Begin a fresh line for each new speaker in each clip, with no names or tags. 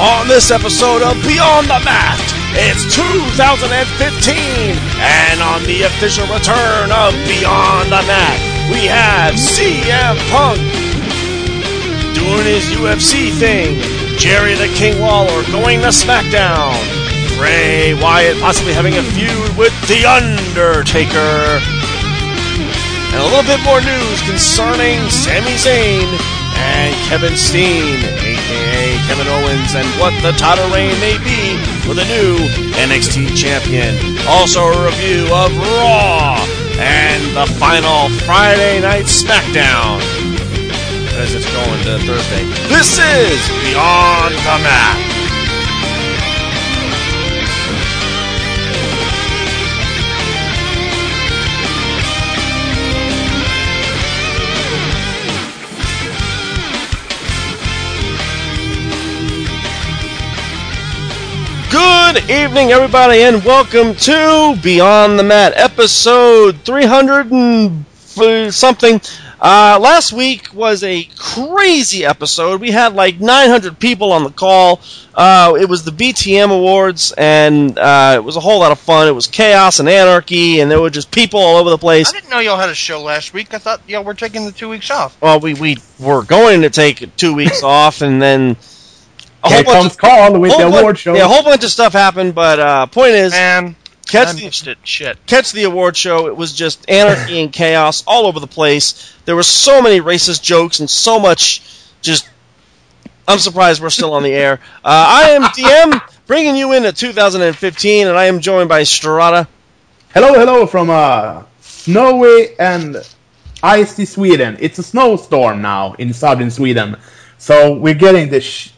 On this episode of Beyond the Mat, it's 2015, and on the official return of Beyond the Mat, we have CM Punk doing his UFC thing, Jerry the King Lawler going to SmackDown, Bray Wyatt possibly having a feud with The Undertaker, and a little bit more news concerning Sami Zayn and Kevin Steen, aka Kevin Owens, and what the title reign may be for the new NXT champion. Also a review of Raw and the final Friday night SmackDown. As it's going to Thursday. This is Beyond the Mat. Good evening, everybody, and welcome to Beyond the Mat, episode 300 and something. Uh, last week was a crazy episode. We had like 900 people on the call. Uh, it was the BTM Awards, and uh, it was a whole lot of fun. It was chaos and anarchy, and there were just people all over the place.
I didn't know y'all had a show last week. I thought y'all were taking the two weeks off.
Well, we, we were going to take two weeks off, and then
Here
bunch
comes
of-
Carl with the award
bunch-
show.
Yeah, a whole bunch of stuff happened, but uh, point is,
Man,
catch
I
the,
it. Shit.
catch the award show. It was just anarchy and chaos all over the place. There were so many racist jokes and so much just. I'm surprised we're still on the air. Uh, I am DM, bringing you into 2015, and I am joined by Strata.
Hello, hello from uh, snowy and icy Sweden. It's a snowstorm now in southern Sweden, so we're getting the sh-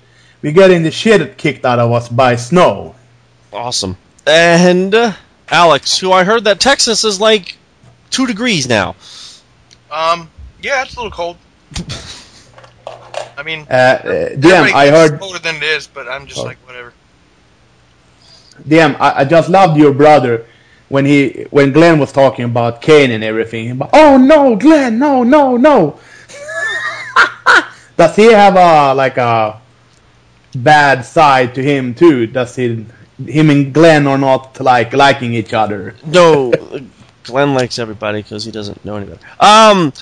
we're getting the shit kicked out of us by snow.
Awesome. And uh, Alex, who I heard that Texas is like two degrees now.
Um, yeah, it's a little cold. I mean,
Uh, uh, DM, I heard
colder than it is, but I'm just
Oh.
like whatever.
DM. I, I just loved your brother when he when Glenn was talking about Kane and everything. But oh no, Glenn, no, no, no. Does he have a like a bad side to him too? Does he him and Glenn are not like liking each other?
No, Glenn likes everybody because he doesn't know anybody. Um,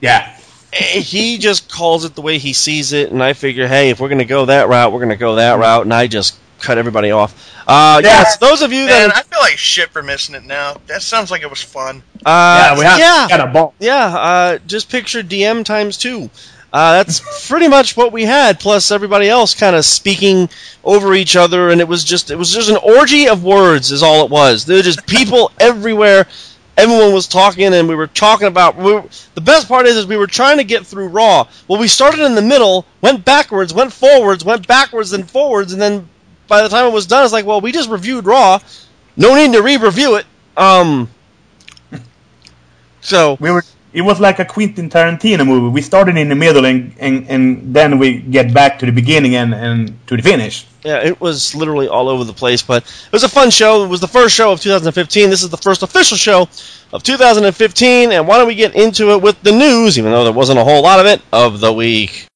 Yeah.
eh, he just calls it the way he sees it, and I figure, hey, if we're gonna go that route, we're gonna go that route, and I just cut everybody off. Uh,
Yeah.
yes, those of you
Man,
that,
I feel like shit for missing it now. That sounds like it was fun.
uh,
yeah, we have
yeah,
got a ball.
yeah, uh, just picture DM times two. Uh, that's pretty much what we had, plus everybody else kind of speaking over each other, and it was just it was just an orgy of words, is all it was. There were just people everywhere. Everyone was talking, and we were talking about. We were, the best part is, is we were trying to get through Raw. Well, we started in the middle, went backwards, went forwards, went backwards, then forwards, and then by the time it was done, it's like, well, we just reviewed Raw. No need to re-review it. Um. So
We were. It was like a Quentin Tarantino movie. We started in the middle and, and, and then we get back to the beginning and, and to the finish.
Yeah, it was literally all over the place, but it was a fun show. It was the first show of 2015. This is the first official show of 2015, and why don't we get into it with the news, even though there wasn't a whole lot of it, of the week.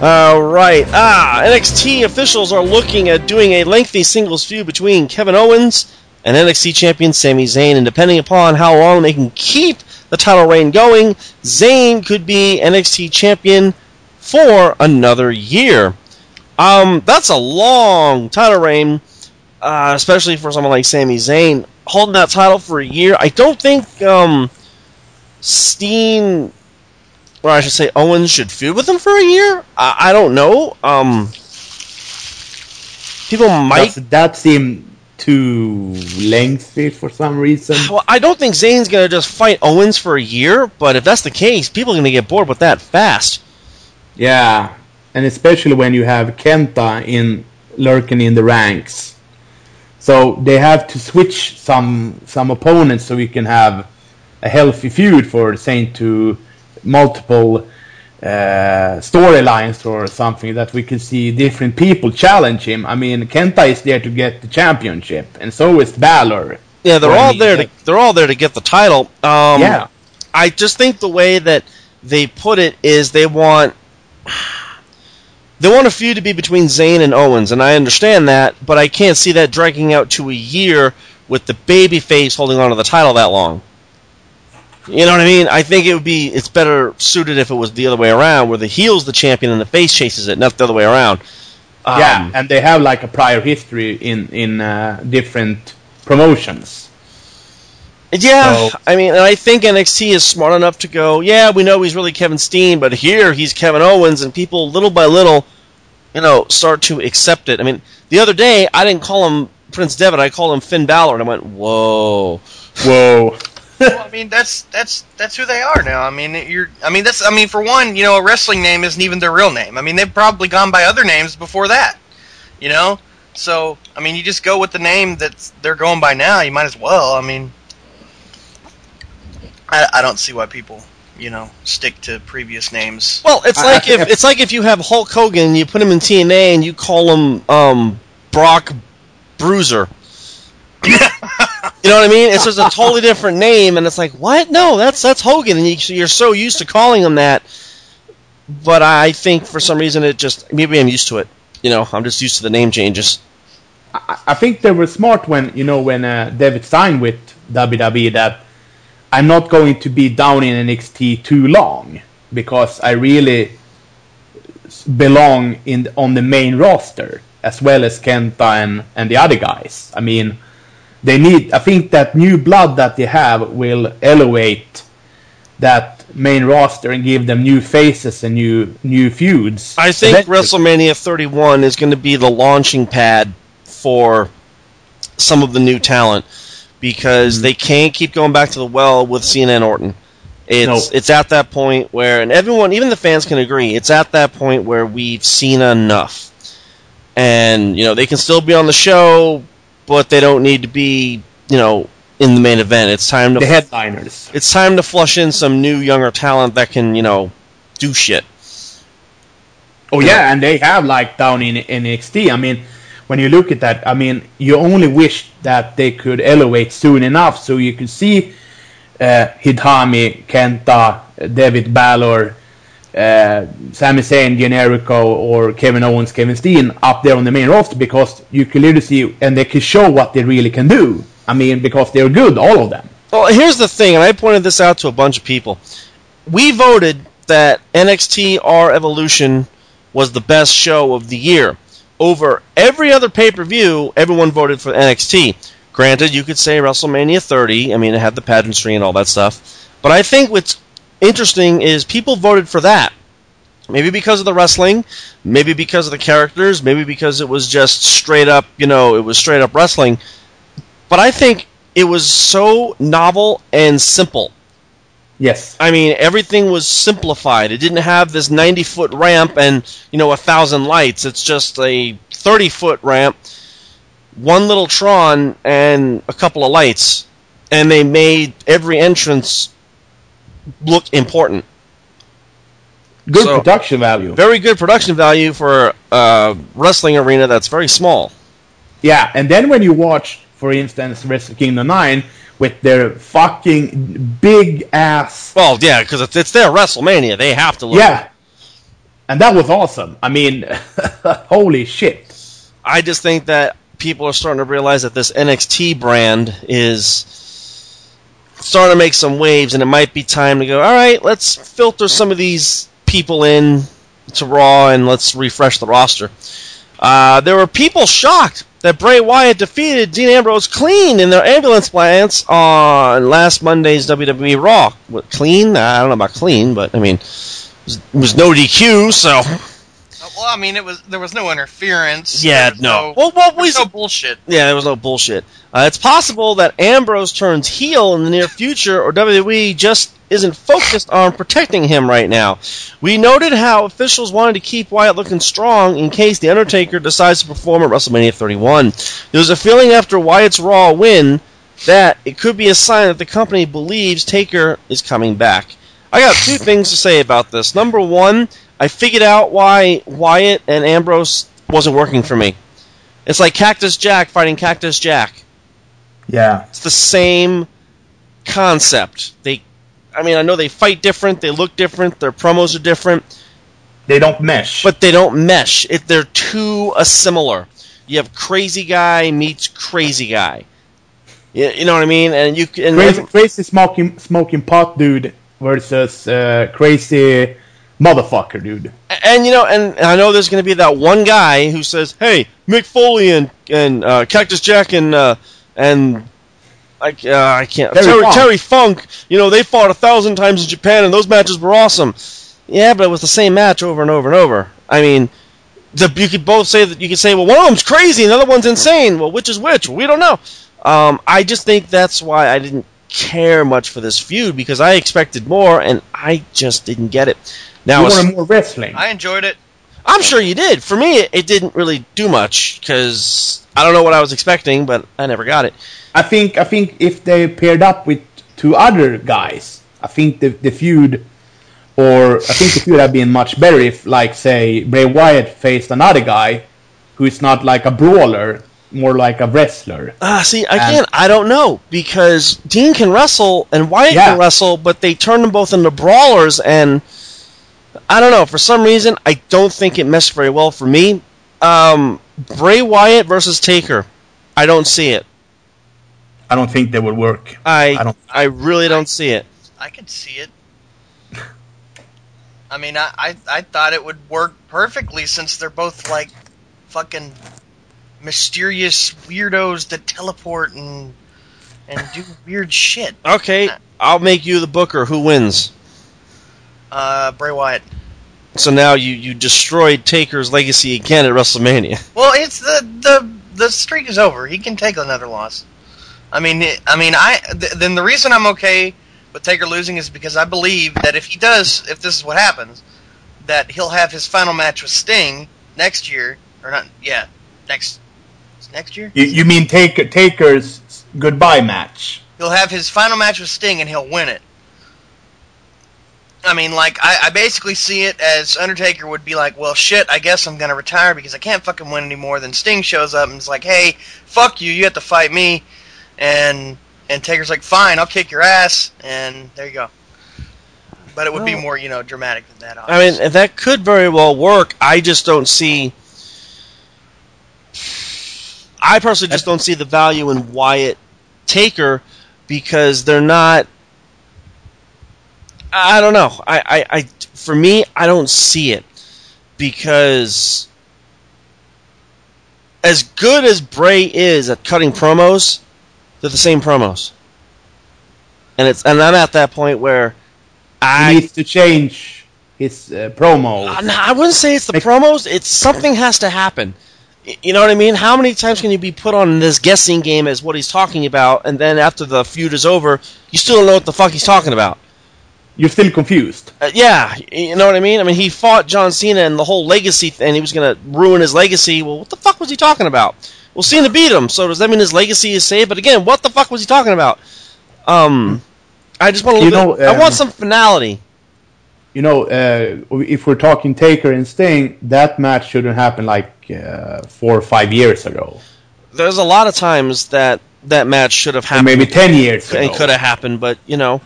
All right. Ah, NXT officials are looking at doing a lengthy singles feud between Kevin Owens and NXT champion Sami Zayn, and depending upon how long they can keep the title reign going, Zayn could be NXT champion for another year. Um, that's a long title reign, uh, especially for someone like Sami Zayn holding that title for a year. I don't think um, Steen, or I should say Owens, should feud with him for a year. I, I don't know. Um, people might.
Does that seem too lengthy for some reason?
Well, I don't think Zayn's gonna just fight Owens for a year, but if that's the case, people are gonna get bored with that fast.
Yeah, and especially when you have Kenta in lurking in the ranks. So they have to switch some some opponents so we can have a healthy feud for Zayn to multiple uh, storylines or something that we can see different people challenge him. I mean, Kenta is there to get the championship, and so is Balor.
Yeah, they're all there to they're all there to get the title. Um,
Yeah.
I just think the way that they put it is they want they want a feud to be between Zayn and Owens, and I understand that, but I can't see that dragging out to a year with the babyface holding on to the title that long. You know what I mean? I think it would be it's better suited if it was the other way around, where the heel's the champion and the face chases it, not the other way around. Um,
yeah, and they have like a prior history in in uh, different promotions.
Yeah,
So-
I mean, and I think NXT is smart enough to go. Yeah, we know he's really Kevin Steen, but here he's Kevin Owens, and people little by little, you know, start to accept it. I mean, the other day I didn't call him Prince Devitt, I called him Finn Balor, and I went, "Whoa."
Whoa.
Well, I mean, that's that's that's who they are now. I mean, you're. I mean, that's. I mean, for one, you know, a wrestling name isn't even their real name. I mean, they've probably gone by other names before that. You know, so I mean, you just go with the name that they're going by now. You might as well. I mean, I, I don't see why people, you know, stick to previous names.
Well, it's
I-
like
I-
if it's like if you have Hulk Hogan, you put him in TNA, and you call him um, Brock Bruiser. You know what I mean? It's just a totally different name, and it's like, what? No, that's that's Hogan, and you, you're so used to calling him that. But I think for some reason it just maybe I'm used to it. You know, I'm just used to the name changes.
I I think they were smart when you know when uh, David signed with WWE that I'm not going to be down in NXT too long because I really belong in on the main roster as well as Kenta and, and the other guys. I mean, they need. I think that new blood that they have will elevate that main roster and give them new faces and new new feuds.
I think
Eventually.
WrestleMania 31 is going to be the launching pad for some of the new talent because mm-hmm. they can't keep going back to the well with Cena and Orton. It's
No.
it's at that point where, and everyone, even the fans can agree, it's at that point where we've seen enough, and you know they can still be on the show, but they don't need to be, you know, in the main event. It's time to
the headliners.
it's time to flush in some new younger talent that can, you know, do shit.
Oh yeah, and they have like down in NXT. I mean, when you look at that, I mean, you only wish that they could elevate soon enough so you could see uh, Hidami, Kenta, David Balor, uh, Sami Zayn, Generico, or Kevin Owens, Kevin Steen up there on the main roster because you can literally see and they can show what they really can do. I mean, because they're good, all of them.
Well, here's the thing, and I pointed this out to a bunch of people. We voted that NXT R Evolution was the best show of the year. Over every other pay per view, everyone voted for NXT. Granted, you could say WrestleMania 30. I mean, it had the pageantry and all that stuff. But I think what's interesting is people voted for that. Maybe because of the wrestling, maybe because of the characters, maybe because it was just straight up, you know, it was straight up wrestling. But I think it was so novel and simple.
Yes.
I mean, everything was simplified. It didn't have this 90 foot ramp and, you know, a thousand lights. It's just a 30 foot ramp, one little Tron, and a couple of lights. And they made every entrance look important.
Good
So-
production value.
Very good production value for a wrestling arena that's very small.
Yeah, and then when you watch, for instance, Wrestle Kingdom 9 with their fucking big ass.
Well, yeah, because it's, it's their WrestleMania. They have to look.
Yeah. And that was awesome. I mean, holy shit.
I just think that people are starting to realize that this NXT brand is starting to make some waves, and it might be time to go. All right, let's filter some of these people in to Raw, and let's refresh the roster. Uh, there were people shocked that Bray Wyatt defeated Dean Ambrose clean in their ambulance plants on last Monday's WWE Raw. What, clean? I don't know about clean, but I mean, it was, it was no DQ, so.
Well, I mean, it was there was no interference.
Yeah,
was
no. Well, what
was no bullshit.
Yeah, there was no bullshit. Uh, it's possible that Ambrose turns heel in the near future, or WWE just isn't focused on protecting him right now. We noted how officials wanted to keep Wyatt looking strong in case The Undertaker decides to perform at WrestleMania 31. There was a feeling after Wyatt's Raw win that it could be a sign that the company believes Taker is coming back. I got two things to say about this. Number one, I figured out why Wyatt and Ambrose wasn't working for me. It's like Cactus Jack fighting Cactus Jack.
Yeah.
It's the same concept. They, I mean, I know they fight different, they look different, their promos are different,
They don't mesh.
but they don't mesh. It, they're too similar. You have crazy guy meets crazy guy. You, you know what I mean? And you and
crazy, crazy smoking smoking pot dude versus uh, crazy motherfucker dude.
and you know, and I know there's going to be that one guy who says, "Hey, Mick Foley and and uh, Cactus Jack and uh, and I, uh, I can't
Terry
Terry,
Funk.
Terry Funk. You know, they fought a thousand times in Japan, and those matches were awesome. Yeah, but it was the same match over and over and over. I mean, the, you could both say that you could say, well, one of them's crazy, and the other one's insane. Well, which is which? We don't know. Um, I just think that's why I didn't care much for this feud because I expected more, and I just didn't get it. Now,
you wanted more wrestling.
I enjoyed it.
I'm sure you did. For me, it, it didn't really do much because I don't know what I was expecting, but I never got it.
I think I think if they paired up with two other guys, I think the the feud, or I think the feud would have been much better if, like, say, Bray Wyatt faced another guy who is not like a brawler, more like a wrestler.
Ah, see, again, I don't know because Dean can wrestle and Wyatt
Yeah.
can wrestle, but they turned them both into brawlers, and I don't know. For some reason, I don't think it meshed very well for me. Um, Bray Wyatt versus Taker, I don't see it.
I don't think they would work.
I
I don't-
I really don't see it.
I could see it. I mean, I, I I thought it would work perfectly since they're both like fucking mysterious weirdos that teleport and and do weird shit.
Okay, I'll make you the booker. Who wins?
Uh, Bray Wyatt.
So now you, you destroyed Taker's legacy again at WrestleMania.
Well, it's the the the streak is over. He can take another loss. I mean, it- I mean, I th- then the reason I'm okay with Taker losing is because I believe that if he does, if this is what happens, that he'll have his final match with Sting next year, or not? Yeah, next next year.
You, you mean Taker, Taker's goodbye match?
He'll have his final match with Sting and he'll win it. I mean, like, I, I basically see it as Undertaker would be like, well, shit, I guess I'm gonna retire because I can't fucking win anymore. Then Sting shows up and is like, hey, fuck you, you have to fight me. And and Taker's like, fine, I'll kick your ass. And there you go. But it would be more, you know, dramatic than that.
I mean, that could very well work. I just don't see. I personally just don't see the value in Wyatt Taker because they're not. I don't know. I, I, I for me, I don't see it because as good as Bray is at cutting promos, they're the same promos, and it's and I'm at that point where
He
I
needs to change his uh, promo.
uh, no, I wouldn't say it's the promos. It's something has to happen. You know what I mean? How many times can you be put on this guessing game as what he's talking about, and then after the feud is over, you still don't know what the fuck he's talking about?
You're still confused.
Uh, yeah, you know what I mean? I mean, he fought John Cena and the whole legacy, th- and he was going to ruin his legacy. Well, what the fuck was he talking about? Well, Cena beat him, so does that mean his legacy is saved? But again, what the fuck was he talking about? Um, I just want a
You
little bit.
know,
I want
um,
some finality.
You know, uh, if we're talking Taker and Sting, that match shouldn't happen like uh, four or five years ago,
There's a lot of times that that match should have
or
happened.
maybe ten years ago.
and could have happened, but you know,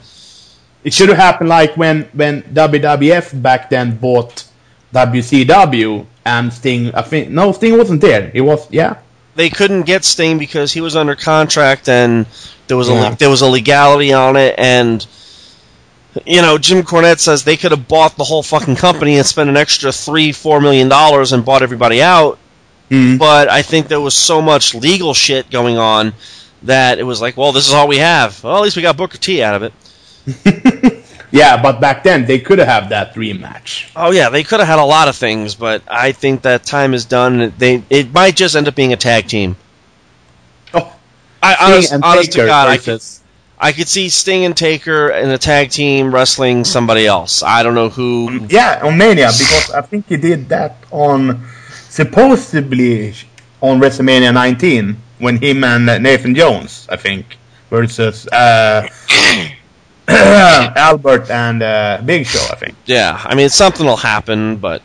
It should have happened like when when WWF back then bought WCW and Sting. I think no, Sting wasn't there. He was yeah.
they couldn't get Sting because he was under contract and there was a
Yeah.
there was a legality on it and you know Jim Cornette says they could have bought the whole fucking company and spent an extra three four million dollars and bought everybody out
Mhm.
but I think there was so much legal shit going on that it was like well this is all we have well at least we got Booker T out of it
Yeah, but back then they could have had that three match.
Oh yeah, they could have had a lot of things, but I think that time is done. They it might just end up being a tag team.
Oh,
I honest, honest to God, I could,
versus-
I could see Sting and Taker in a tag team wrestling somebody else. I don't know who.
Yeah, on Mania because I think he did that on supposedly on WrestleMania 19 when him and Nathan Jones, I think, versus uh, Albert and uh, Big Show, I think.
Yeah, I mean something will happen, but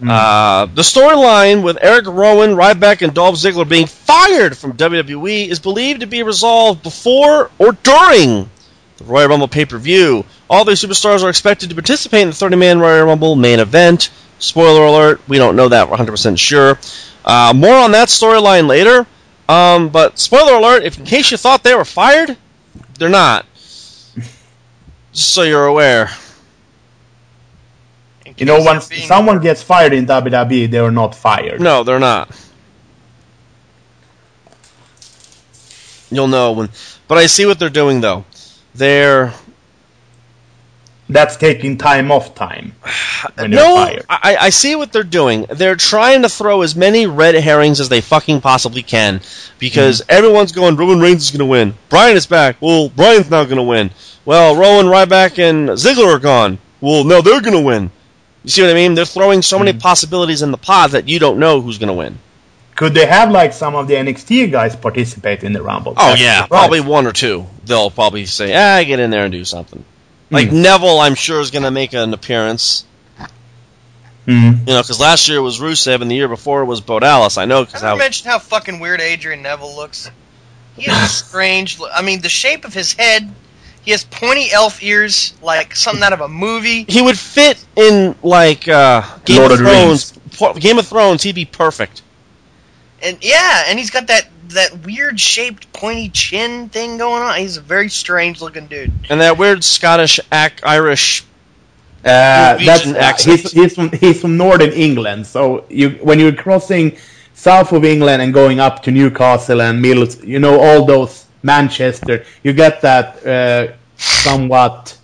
Hmm.
uh, the storyline with Eric Rowan, Ryback, and Dolph Ziggler being fired from WWE is believed to be resolved before or during the Royal Rumble pay per view. All these superstars are expected to participate in the 30 man Royal Rumble main event. Spoiler alert, we don't know that, we're 100% sure. Uh, more on that storyline later. Um, but spoiler alert, if in case you thought they were fired, they're not. Just so you're aware.
You know, when
they're being-
someone gets fired in WWE, they are not fired.
No, they're not. You'll know when. But I see what they're doing, though. They're
That's taking time off time
no.
fired.
I, I see what they're doing. They're trying to throw as many red herrings as they fucking possibly can, because
Mm-hmm.
everyone's going. Roman Reigns is going to win. Bryan is back. Well, Bryan's not going to win. Well, Rowan, Ryback, and Ziggler are gone. Well, no, they're going to win. You see what I mean? They're throwing so
Mm-hmm.
many possibilities in the pot that you don't know who's going to win.
Could they have like some of the NXT guys participate in the Rumble?
Oh
That's
yeah,
the
probably one or two. They'll probably say, "Ah, get in there and do something." Like
Hmm.
Neville, I'm sure is going to make an appearance.
Mhm.
You know, because last year it was Rusev and the year before it was Bo Dallas. I know because
Ever
how
mentioned how fucking weird Adrian Neville looks? He has a strange. lo- I mean, the shape of his head. He has pointy elf ears, like something out of a movie.
he would fit in like uh, Game
Lord
of
of
Thrones. Po- Game of Thrones, he'd be perfect.
And yeah, and he's got that that weird shaped pointy chin thing going on. He's a very strange looking dude.
And that weird Scottish, ac- Irish.
Uh,
Norwegian
that's, uh,
accent.
he's, he's from he's from northern England. So you when you're crossing south of England and going up to Newcastle and Mills, you know all those Manchester, you get that uh, somewhat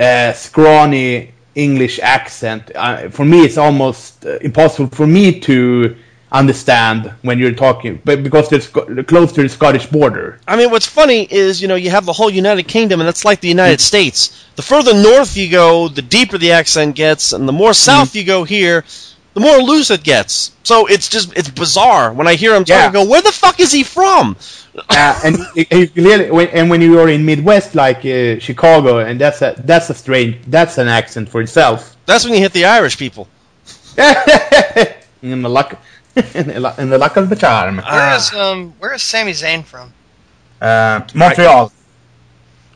uh, scrawny English accent. Uh, for me, it's almost uh, impossible for me to understand when you're talking, but because they're close to the Scottish border.
I mean, what's funny is, you know, you have the whole United Kingdom, and that's like the United States. The further north you go, the deeper the accent gets, and the more south you go here, the more loose it gets. So it's just, it's bizarre. When I hear him talk,
Yeah.
I go, where the fuck is he from?
uh, and you, you clearly, when, and when you are in Midwest like uh, Chicago, and that's a that's a strange that's an accent for itself.
That's when you hit the Irish people.
in the luck, in the luck, in the luck of the charm.
Where is um where is Sami Zayn from?
Uh, Montreal.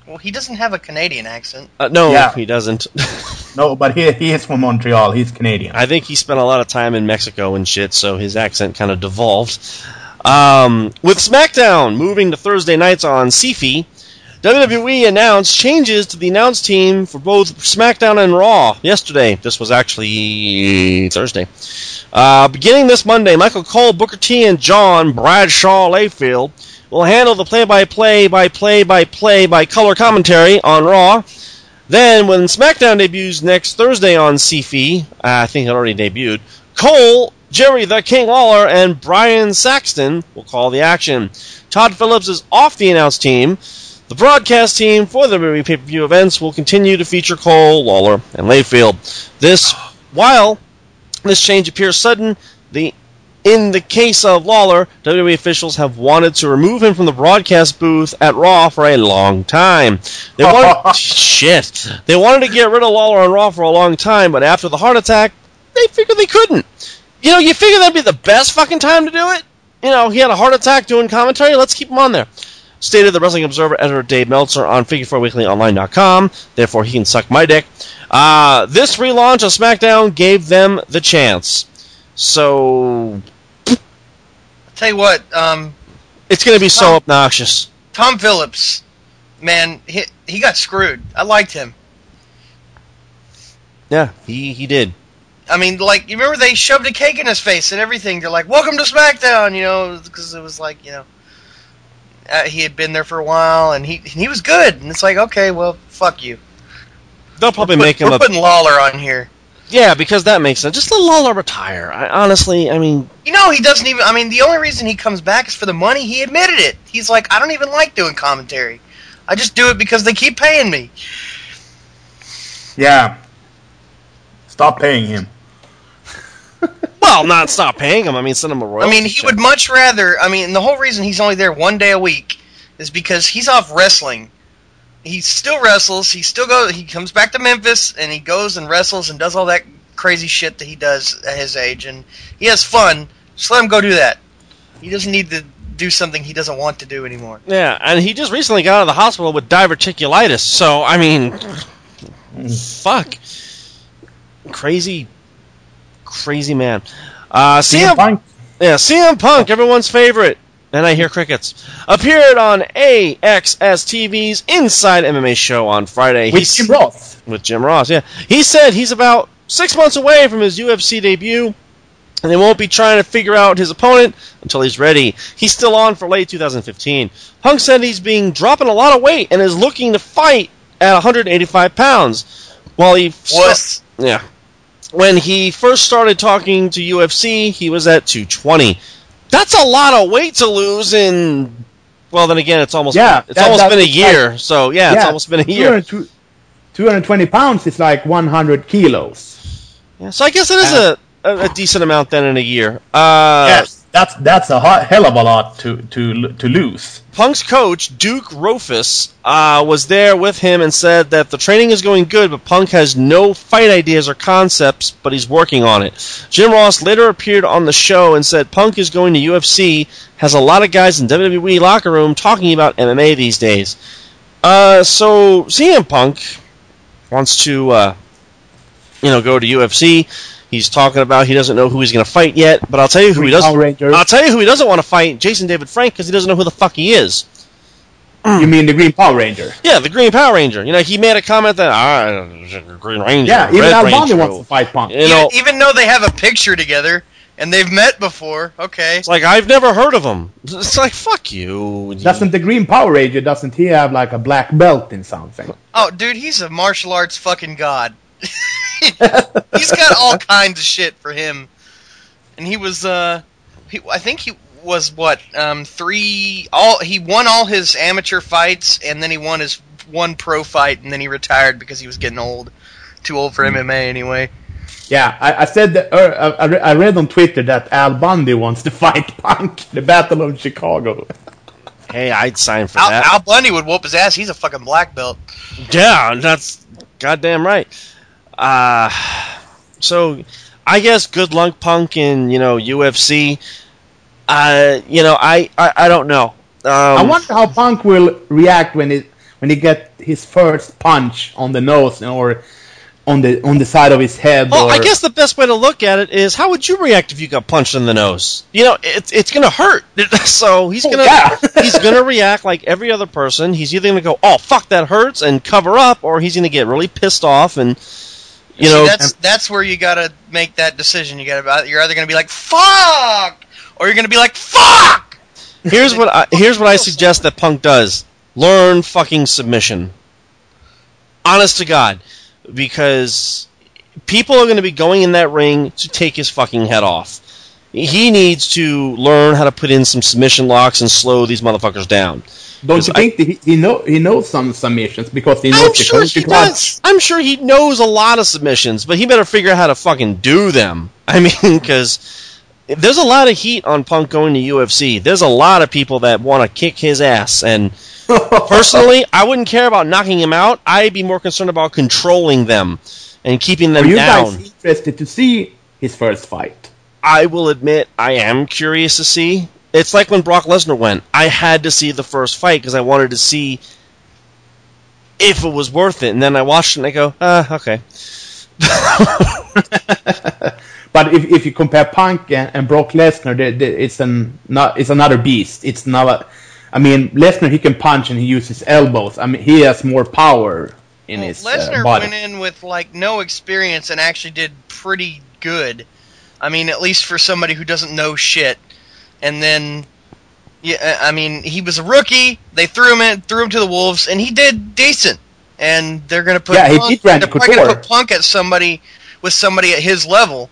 Well, he doesn't have a Canadian accent.
Uh, no,
Yeah.
he doesn't.
No, but he he is from Montreal. He's Canadian.
I think he spent a lot of time in Mexico and shit, so his accent kind of devolved. Um, with SmackDown moving to Thursday nights on Syfy, WWE announced changes to the announce team for both SmackDown and Raw yesterday. This was actually Thursday. Uh, beginning this Monday, Michael Cole, Booker T, and John Bradshaw Layfield will handle the play-by-play by play-by-play by color commentary on Raw. Then, when SmackDown debuts next Thursday on Syfy, uh, I think it already debuted, Cole, Jerry the King Lawler, and Byron Saxton will call the action. Todd Phillips is off the announce team. The broadcast team for the WWE pay-per-view events will continue to feature Cole, Lawler, and Layfield. This, while this change appears sudden, the in the case of Lawler, WWE officials have wanted to remove him from the broadcast booth at Raw for a long time. They wanted shit. They wanted to get rid of Lawler on Raw for a long time, but after the heart attack, they figured they couldn't. You know, you figure that'd be the best fucking time to do it. You know, he had a heart attack doing commentary. Let's keep him on there. Stated the Wrestling Observer editor Dave Meltzer on Figure4weeklyonline.com. Therefore, he can suck my dick. Uh, this relaunch of SmackDown gave them the chance. So
tell you what, um,
it's going to be so obnoxious.
Tom Phillips, man, he he got screwed. I liked him.
Yeah, he he did.
I mean, like you remember they shoved a cake in his face and everything. They're like, "Welcome to SmackDown," you know, because it was like, you know, uh, he had been there for a while and he he was good. And it's like, okay, well, fuck you.
they'll probably
We're
make him
we're
a
putting Lawler on here.
yeah because that makes sense. Just let Lawler retire. I, honestly, I mean,
You know, he doesn't even. I mean, the only reason he comes back is for the money. He admitted it. He's like, I don't even like doing commentary. I just do it because they keep paying me.
Yeah. Stop paying him.
Well, not stop paying him. I mean, send him a royalty.
I mean, he
check.
would much rather. I mean, the whole reason he's only there one day a week is because he's off wrestling. He still wrestles. He still goes. He comes back to Memphis and he goes and wrestles and does all that crazy shit that he does at his age, and he has fun. Just let him go do that. He doesn't need to do something he doesn't want to do anymore.
Yeah, and he just recently got out of the hospital with diverticulitis. So I mean, fuck, crazy, crazy man. Uh,
CM
CM,
Punk.
yeah, CM Punk, everyone's favorite, and I hear crickets, appeared on AXS TV's Inside MMA show on Friday.
With
He's-
Jim Ross.
with Jim Ross. Yeah, he said he's about six months away from his UFC debut, and they won't be trying to figure out his opponent until he's ready. He's still on for late 2015. Punk said he's being dropping a lot of weight and is looking to fight at 185 pounds. While he
Was
yeah. When he first started talking to UFC, he was at 220. That's a lot of weight to lose in. Well, then again, it's almost
Yeah,
it's
that-
almost
that-
been a
like-
year. so yeah, it's almost been a year.
200 220 pounds is like 100 kilos.
Yeah, so I guess it is a, a, a decent amount then in a year. Uh,
yes, that's that's a ho- hell of a lot to to to lose.
Punk's coach, Duke Roufus, uh, was there with him and said that the training is going good, but Punk has no fight ideas or concepts, but he's working on it. Jim Ross later appeared on the show and said Punk is going to UFC, has a lot of guys in WWE locker room talking about MMA these days. Uh, so CM Punk wants to, uh, you know, go to UFC. He's talking about he doesn't know who he's going to fight yet, but I'll tell you who he
Green
doesn't.
Ranger.
I'll tell you who he doesn't want to fight: Jason David Frank, because he doesn't know who the fuck he is.
You mean the Green Power Ranger?
Yeah, the Green Power Ranger. You know, he made a comment that ah, Green Ranger.
Yeah, even
Red
Al Bundy
Ranger.
wants to fight Punk.
You know,
even, even though they have a picture together and they've met before, okay.
it's like I've never heard of him. It's like fuck you.
Doesn't the Green Power Ranger doesn't he have like a black belt in something?
Oh, dude, he's a martial arts fucking god. he's got all kinds of shit for him, and he was uh, he, I think he was what um three all he won all his amateur fights and then he won his one pro fight and then he retired because he was getting old, too old for MMA anyway.
Yeah, I, I said that. Uh, I, I re- I read on Twitter that Al Bundy wants to fight Punk, the Battle of Chicago.
Hey, I'd sign for
Al,
that.
Al Bundy would whoop his ass. He's a fucking black belt.
Yeah, that's goddamn right. Uh, so I guess good luck, Punk, in you know UFC. Uh, you know, I I, I don't know. Um,
I wonder how Punk will react when it when he get his first punch on the nose or on the on the side of his head.
Well,
or,
I guess the best way to look at it is how would you react if you got punched in the nose? You know, it's it's gonna hurt. So he's gonna
yeah.
he's gonna react like every other person. He's either gonna go, "Oh fuck, that hurts," and cover up, or he's gonna get really pissed off and you
See,
know.
that's that's where you gotta make that decision. You gotta you're either gonna be like fuck or you're gonna be like fuck.
here's what I, here's what I suggest that Punk does: learn fucking submission. Honest to God, because people are going to be going in that ring to take his fucking head off. He needs to learn how to put in some submission locks and slow these motherfuckers down.
Don't you
I-
think that he, he know he knows some submissions because he knows
I'm
the
sure he does. I'm sure he knows a lot of submissions, but he better figure out how to fucking do them. I mean, because there's a lot of heat on Punk going to UFC. There's a lot of people that want to kick his ass, and personally, I wouldn't care about knocking him out. I'd be more concerned about controlling them and keeping them
Are you
down.
guys interested to see his first fight?
I will admit I am curious to see. It's like when Brock Lesnar went. I had to see the first fight because I wanted to see if it was worth it. And then I watched it and I go, ah, okay.
But if, if you compare Punk and, and Brock Lesnar, the, the, it's an not it's another beast. It's not. I mean, Lesnar he can punch and he uses elbows. I mean, he has more power in
Well,
his uh,
Lesnar
body.
went in with like no experience and actually did pretty good. I mean, at least for somebody who doesn't know shit. And then, yeah, I mean, he was a rookie. They threw him in, threw him to the wolves, and he did decent. and they're going to put
Yeah, he
Punk,
beat Randy
they're probably going to put Punk at somebody with somebody at his level,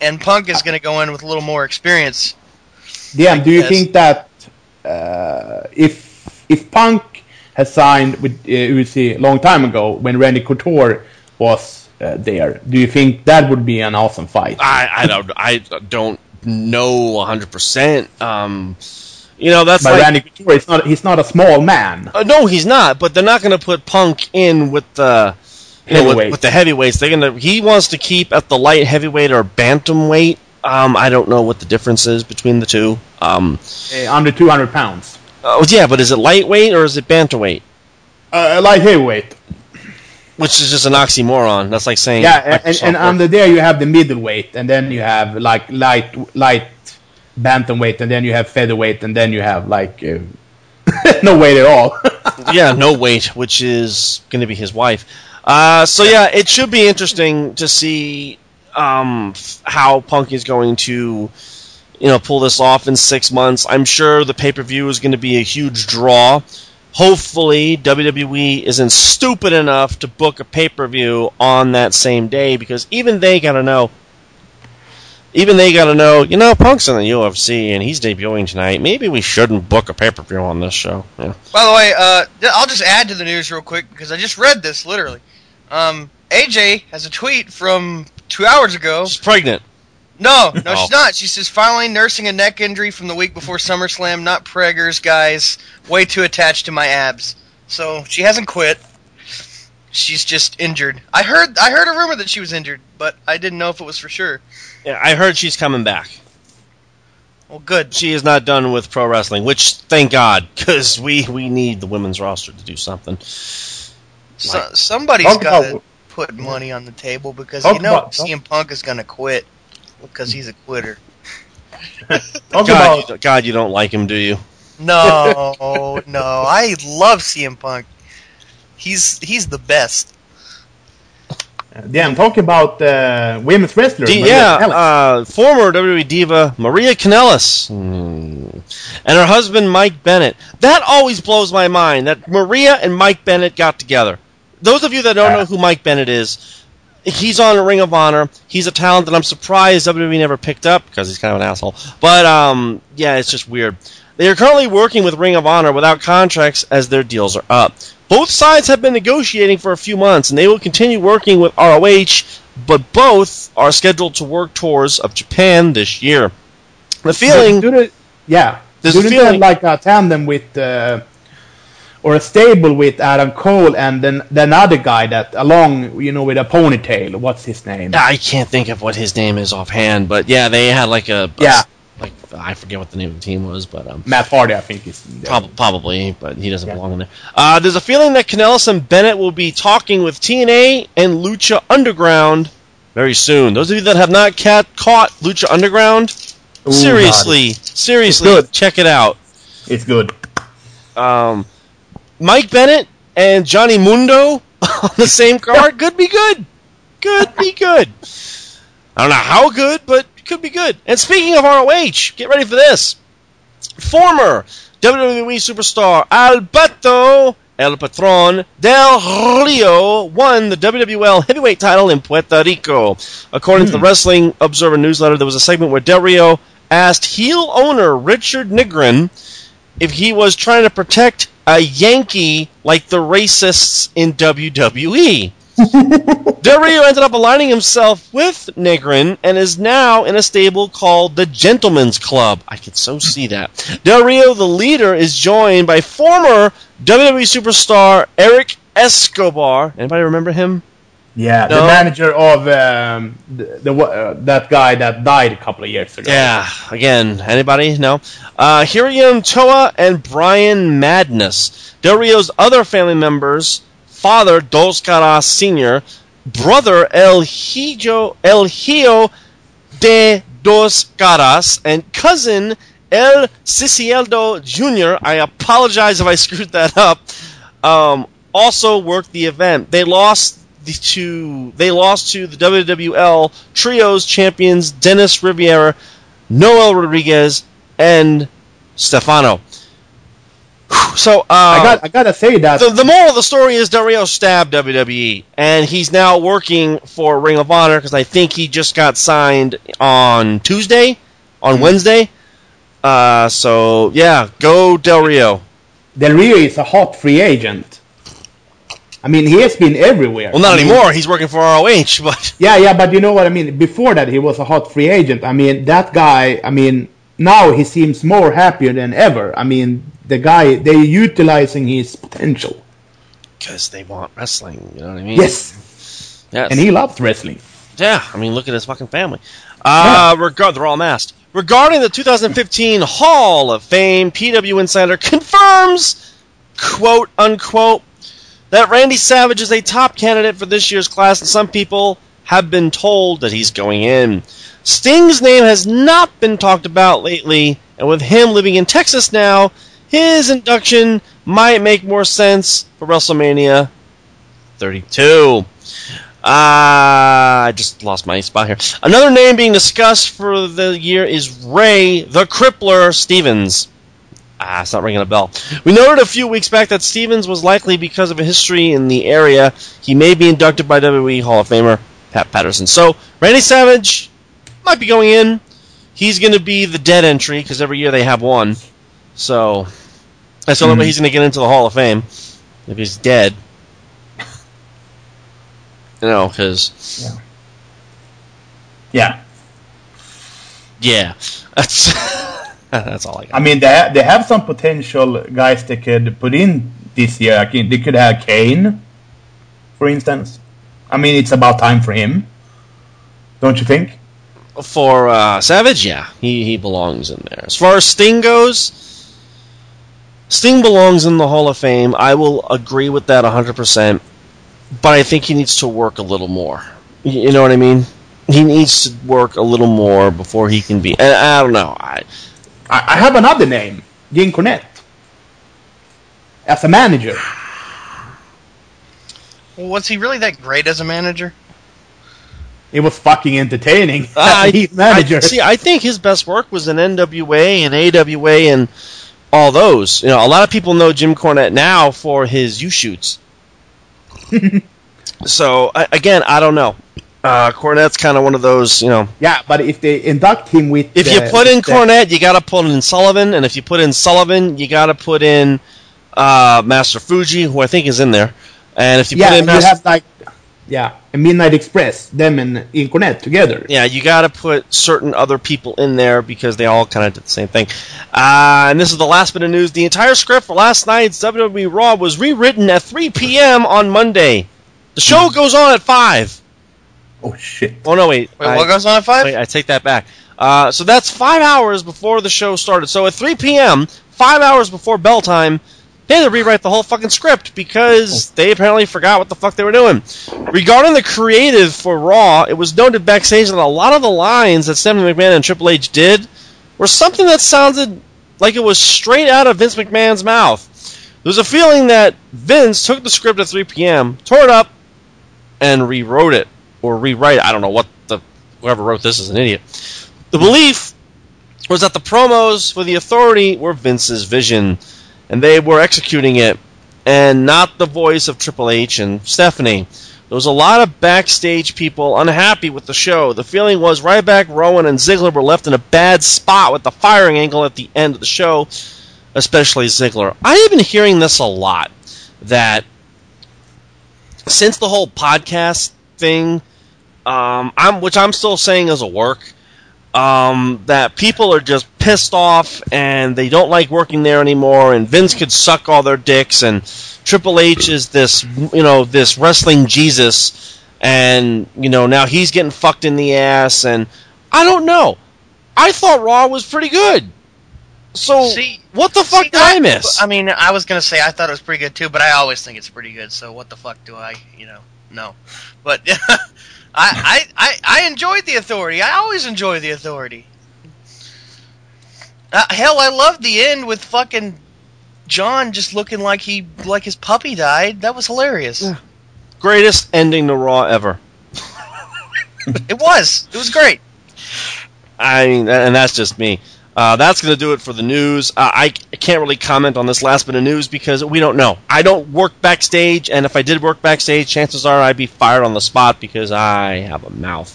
and Punk is going to go in with a little more experience.
DM, do you
Yes.
think that uh, if if Punk has signed with uh, UFC a long time ago when Randy Couture was uh, there, do you think that would be an awesome fight?
I, I don't I don't know hundred percent. Um, you know that's
But
like
Randy Couture, not he's not a small man.
Uh, no, he's not. But they're not going to put Punk in with the you know, with, with the heavyweights. They're going to. He wants to keep at the light heavyweight or bantamweight. Um, I don't know what the difference is between the two. Um,
Uh, under 200 pounds.
oh yeah, but is it lightweight or is it bantamweight?
Uh, light heavyweight.
Which is just an oxymoron. That's like saying
Yeah, and, and, under there you have the middleweight, and then you have like light light bantamweight, and then you have featherweight, and then you have like uh, no weight at all.
yeah, no weight, which is going to be his wife. Uh, so yeah, it should be interesting to see um, f- how Punk is going to, you know, pull this off in six months. I'm sure the pay per view is going to be a huge draw. Hopefully, WWE isn't stupid enough to book a pay per view on that same day because even they got to know. Even they got to know, you know, Punk's in the UFC and he's debuting tonight. Maybe we shouldn't book a pay per view on this show. Yeah.
By the way, uh, I'll just add to the news real quick because I just read this literally. Um, AJ has a tweet from two hours ago.
She's pregnant.
No, no,
Oh.
she's not. She says finally nursing a neck injury from the week before SummerSlam. Not preggers, guys. Way too attached to my abs. So she hasn't quit. She's just injured. I heard. I heard a rumor that she was injured, but I didn't know if it was for sure.
Yeah, I heard she's coming back.
Well, good.
She is not done with pro wrestling, which thank God, because we we need the women's roster to do something.
So,
Like-
somebody's got to put money on the table because you know
about-
CM Punk is going to quit because he's a quitter.
God, you, God, you don't like him, do you?
No, no, I love CM Punk. He's he's the best.
Yeah, I'm talking about uh, women's wrestlers.
D- yeah,
Kanellis.
uh, former WWE diva Maria Kanellis Hmm. and her husband Mike Bennett. That always blows my mind that Maria and Mike Bennett got together. Those of you that don't
Yeah.
know who Mike Bennett is, he's on Ring of Honor. He's a talent that I'm surprised WWE never picked up because he's kind of an asshole. But um, yeah, it's just weird. They are currently working with Ring of Honor without contracts as their deals are up. Both sides have been negotiating for a few months, and they will continue working with ROH, but both are scheduled to work tours of Japan this year. The feeling,
yeah.
There's a feeling-
like a tandem with uh, or a stable with Adam Cole and then the other guy that along you know with a ponytail. What's his name?
I can't think of what his name is offhand, but yeah, they had like a, a-
Yeah.
like I forget what the name of the team was, but um,
Matt Hardy, I think is.
Prob- probably, but he doesn't
Yeah.
belong in there. Uh, there's a feeling that Kanellis and Bennett will be talking with TNA and Lucha Underground very soon. Those of you that have not cat- caught Lucha Underground,
Ooh,
seriously, seriously,
good.
check it out.
It's good.
Um, Mike Bennett and Johnny Mundo on the same card could be good. Could be good. I don't know how good, but could be good. And speaking of ROH, get ready for this. Former WWE superstar Alberto El Patron del Rio won the WWL heavyweight title in Puerto Rico. According to the hmm. Wrestling Observer newsletter, there was a segment where Del Rio asked heel owner Richard Nigrin if he was trying to protect a Yankee like the racists in WWE. Del Rio ended up aligning himself with Nigrin and is now in a stable called the Gentleman's Club. I can so see that. Del Rio, the leader, is joined by former WWE superstar Eric Escobar. Anybody remember him?
Yeah,
No.
the manager of um, the, the uh, that guy that died a couple of years ago.
Yeah, again, anybody? No. Uh, Hiram Tua and Brian Madness. Del Rio's other family members, father Dos Caras Sr., brother El Hijo, El Hijo de Dos Caras, and cousin El Sicodelico Jr., I apologize if I screwed that up, um, also worked the event. They lost to they lost to the WWL Trios champions Dennis Riviera, Noel Rodriguez, and Stefano. So uh,
I got I gotta say that
the, the moral of the story is Del Rio stabbed WWE, and he's now working for Ring of Honor because I think he just got signed on Tuesday, on
Hmm.
Wednesday. Uh, so yeah, go Del Rio.
Del Rio is a hot free agent. I mean, he has been everywhere.
Well, not
I mean,
anymore. He's working for ROH, but
Yeah, yeah, but you know what I mean. Before that, he was a hot free agent. I mean, that guy. I mean, now he seems more happier than ever. I mean, the guy they're utilizing his potential.
because they want wrestling. You know what I mean?
Yes,
Yes.
and he loves wrestling.
Yeah, I mean, look at his fucking family. Uh, regard they're all masked. Regarding the 2015 Hall of Fame, PW Insider confirms, quote unquote, that Randy Savage is a top candidate for this year's class, and some people have been told that he's going in. Sting's name has not been talked about lately, and with him living in Texas now, his induction might make more sense for WrestleMania 32. Ah, I just lost my spot here. Another name being discussed for the year is Ray the Crippler Stevens. Ah, it's not ringing a bell. We noted a few weeks back that Stevens was likely because of a history in the area. He may be inducted by WWE Hall of Famer Pat Patterson. So Randy Savage might be going in. He's going to be the dead entry because every year they have one. So that's the only way he's going to get into the Hall of Fame if he's dead. You know, because
Yeah,
yeah, that's that's all I got.
I mean, they they have some potential guys they could put in this year. Like, they could have Kane, for instance. I mean, it's about time for him, don't you think?
For uh, Savage, yeah, he he belongs in there. As far as Sting goes, Sting belongs in the Hall of Fame. I will agree with that hundred percent. But I think he needs to work a little more. You know what I mean? He needs to work a little more before he can be. And I don't know. I
I, I have another name, Jim Cornette, as a manager.
Well, was he really that great as a manager?
It was fucking entertaining. Uh, as
I,
a manager.
I- see, I think his best work was in NWA and AWA and all those. You know, a lot of people know Jim Cornette now for his YouShoots. so I, again, I don't know. Uh, Cornette's kind of one of those, you know.
yeah, but if they induct him with,
If
the-
you put in
the-
Cornette, you got to put in Sullivan, and if you put in Sullivan, you got to put in uh, Master Fuji, who I think is in there. And if you
yeah,
put in
you
Master
have like, yeah, a Midnight Express, them and in Cornette together.
Yeah, you got to put certain other people in there because they all kind of did the same thing. Uh, and this is the last bit of news. The entire script for last night's WWE Raw was rewritten at 3 p.m. on Monday. The show goes on at 5.
Oh shit!
Oh, no, wait.
Wait,
I,
what goes on at five?
wait, I take that back. Uh, so that's five hours before the show started. So at 3 p.m., five hours before bell time, they had to rewrite the whole fucking script because they apparently forgot what the fuck they were doing. Regarding the creative for Raw, it was noted backstage that a lot of the lines that Stephanie McMahon and Triple H did were something that sounded like it was straight out of Vince McMahon's mouth. There was a feeling that Vince took the script at 3 p.m., tore it up, and rewrote it or rewrite. it. I don't know what the whoever wrote this is an idiot. The belief was that the promos for the Authority were Vince's vision, and they were executing it, and not the voice of Triple H and Stephanie. There was a lot of backstage people unhappy with the show. The feeling was Ryback, Rowan, and Ziggler were left in a bad spot with the firing angle at the end of the show, especially Ziggler. I've been hearing this a lot that since the whole podcast thing, um, I'm which I'm still saying is a work. Um, that people are just pissed off and they don't like working there anymore. And Vince could suck all their dicks, and Triple H is this, you know, this wrestling Jesus, and you know now he's getting fucked in the ass. And I don't know. I thought Raw was pretty good. So
See-
what the fuck
See,
did I miss?
I mean, I was gonna say I thought it was pretty good too, but I always think it's pretty good. So what the fuck do I, you know, know? But I, I, I, I enjoyed the Authority. I always enjoy the Authority. Uh, hell, I loved the end with fucking John just looking like he, like his puppy died. That was hilarious.
Greatest ending to Raw ever.
It was. It was great.
I mean, and that's just me. Uh, that's going to do it for the news. Uh, I, I can't really comment on this last bit of news because we don't know. I don't work backstage, and if I did work backstage, chances are I'd be fired on the spot because I have a mouth.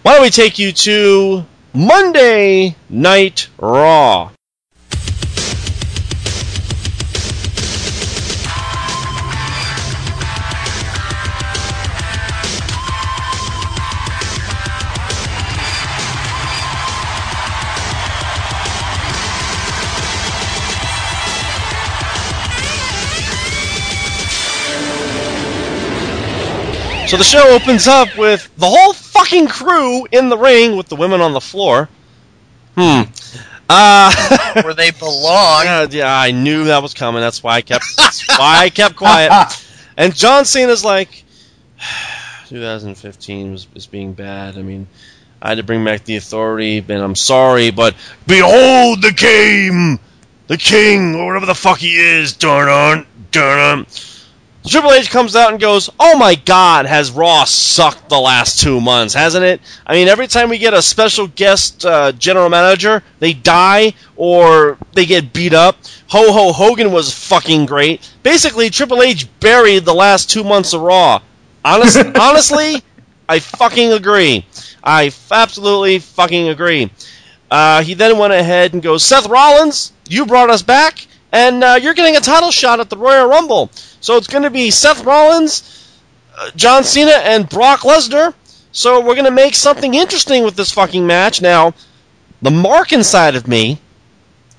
Why don't we take you to Monday Night Raw? So the show opens up with the whole fucking crew in the ring with the women on the floor. Hmm. Uh,
Where they belong.
yeah, yeah, I knew that was coming. That's why I kept. That's why I kept quiet. And John Cena's like, 2015 was, was being bad. I mean, I had to bring back the authority, and I'm sorry, but behold the king, the king, or whatever the fuck he is. Darn on, darn on. Triple H comes out and goes, "Oh my God, has Raw sucked the last two months, hasn't it? I mean, every time we get a special guest uh, general manager, they die or they get beat up. Ho Ho Hogan was fucking great. Basically, Triple H buried the last two months of Raw. Honest, honestly, I fucking agree. I absolutely fucking agree. Uh, he then went ahead and goes, Seth Rollins, you brought us back, and uh, you're getting a title shot at the Royal Rumble. So it's going to be Seth Rollins, uh, John Cena, and Brock Lesnar. So we're going to make something interesting with this fucking match. Now, the mark inside of me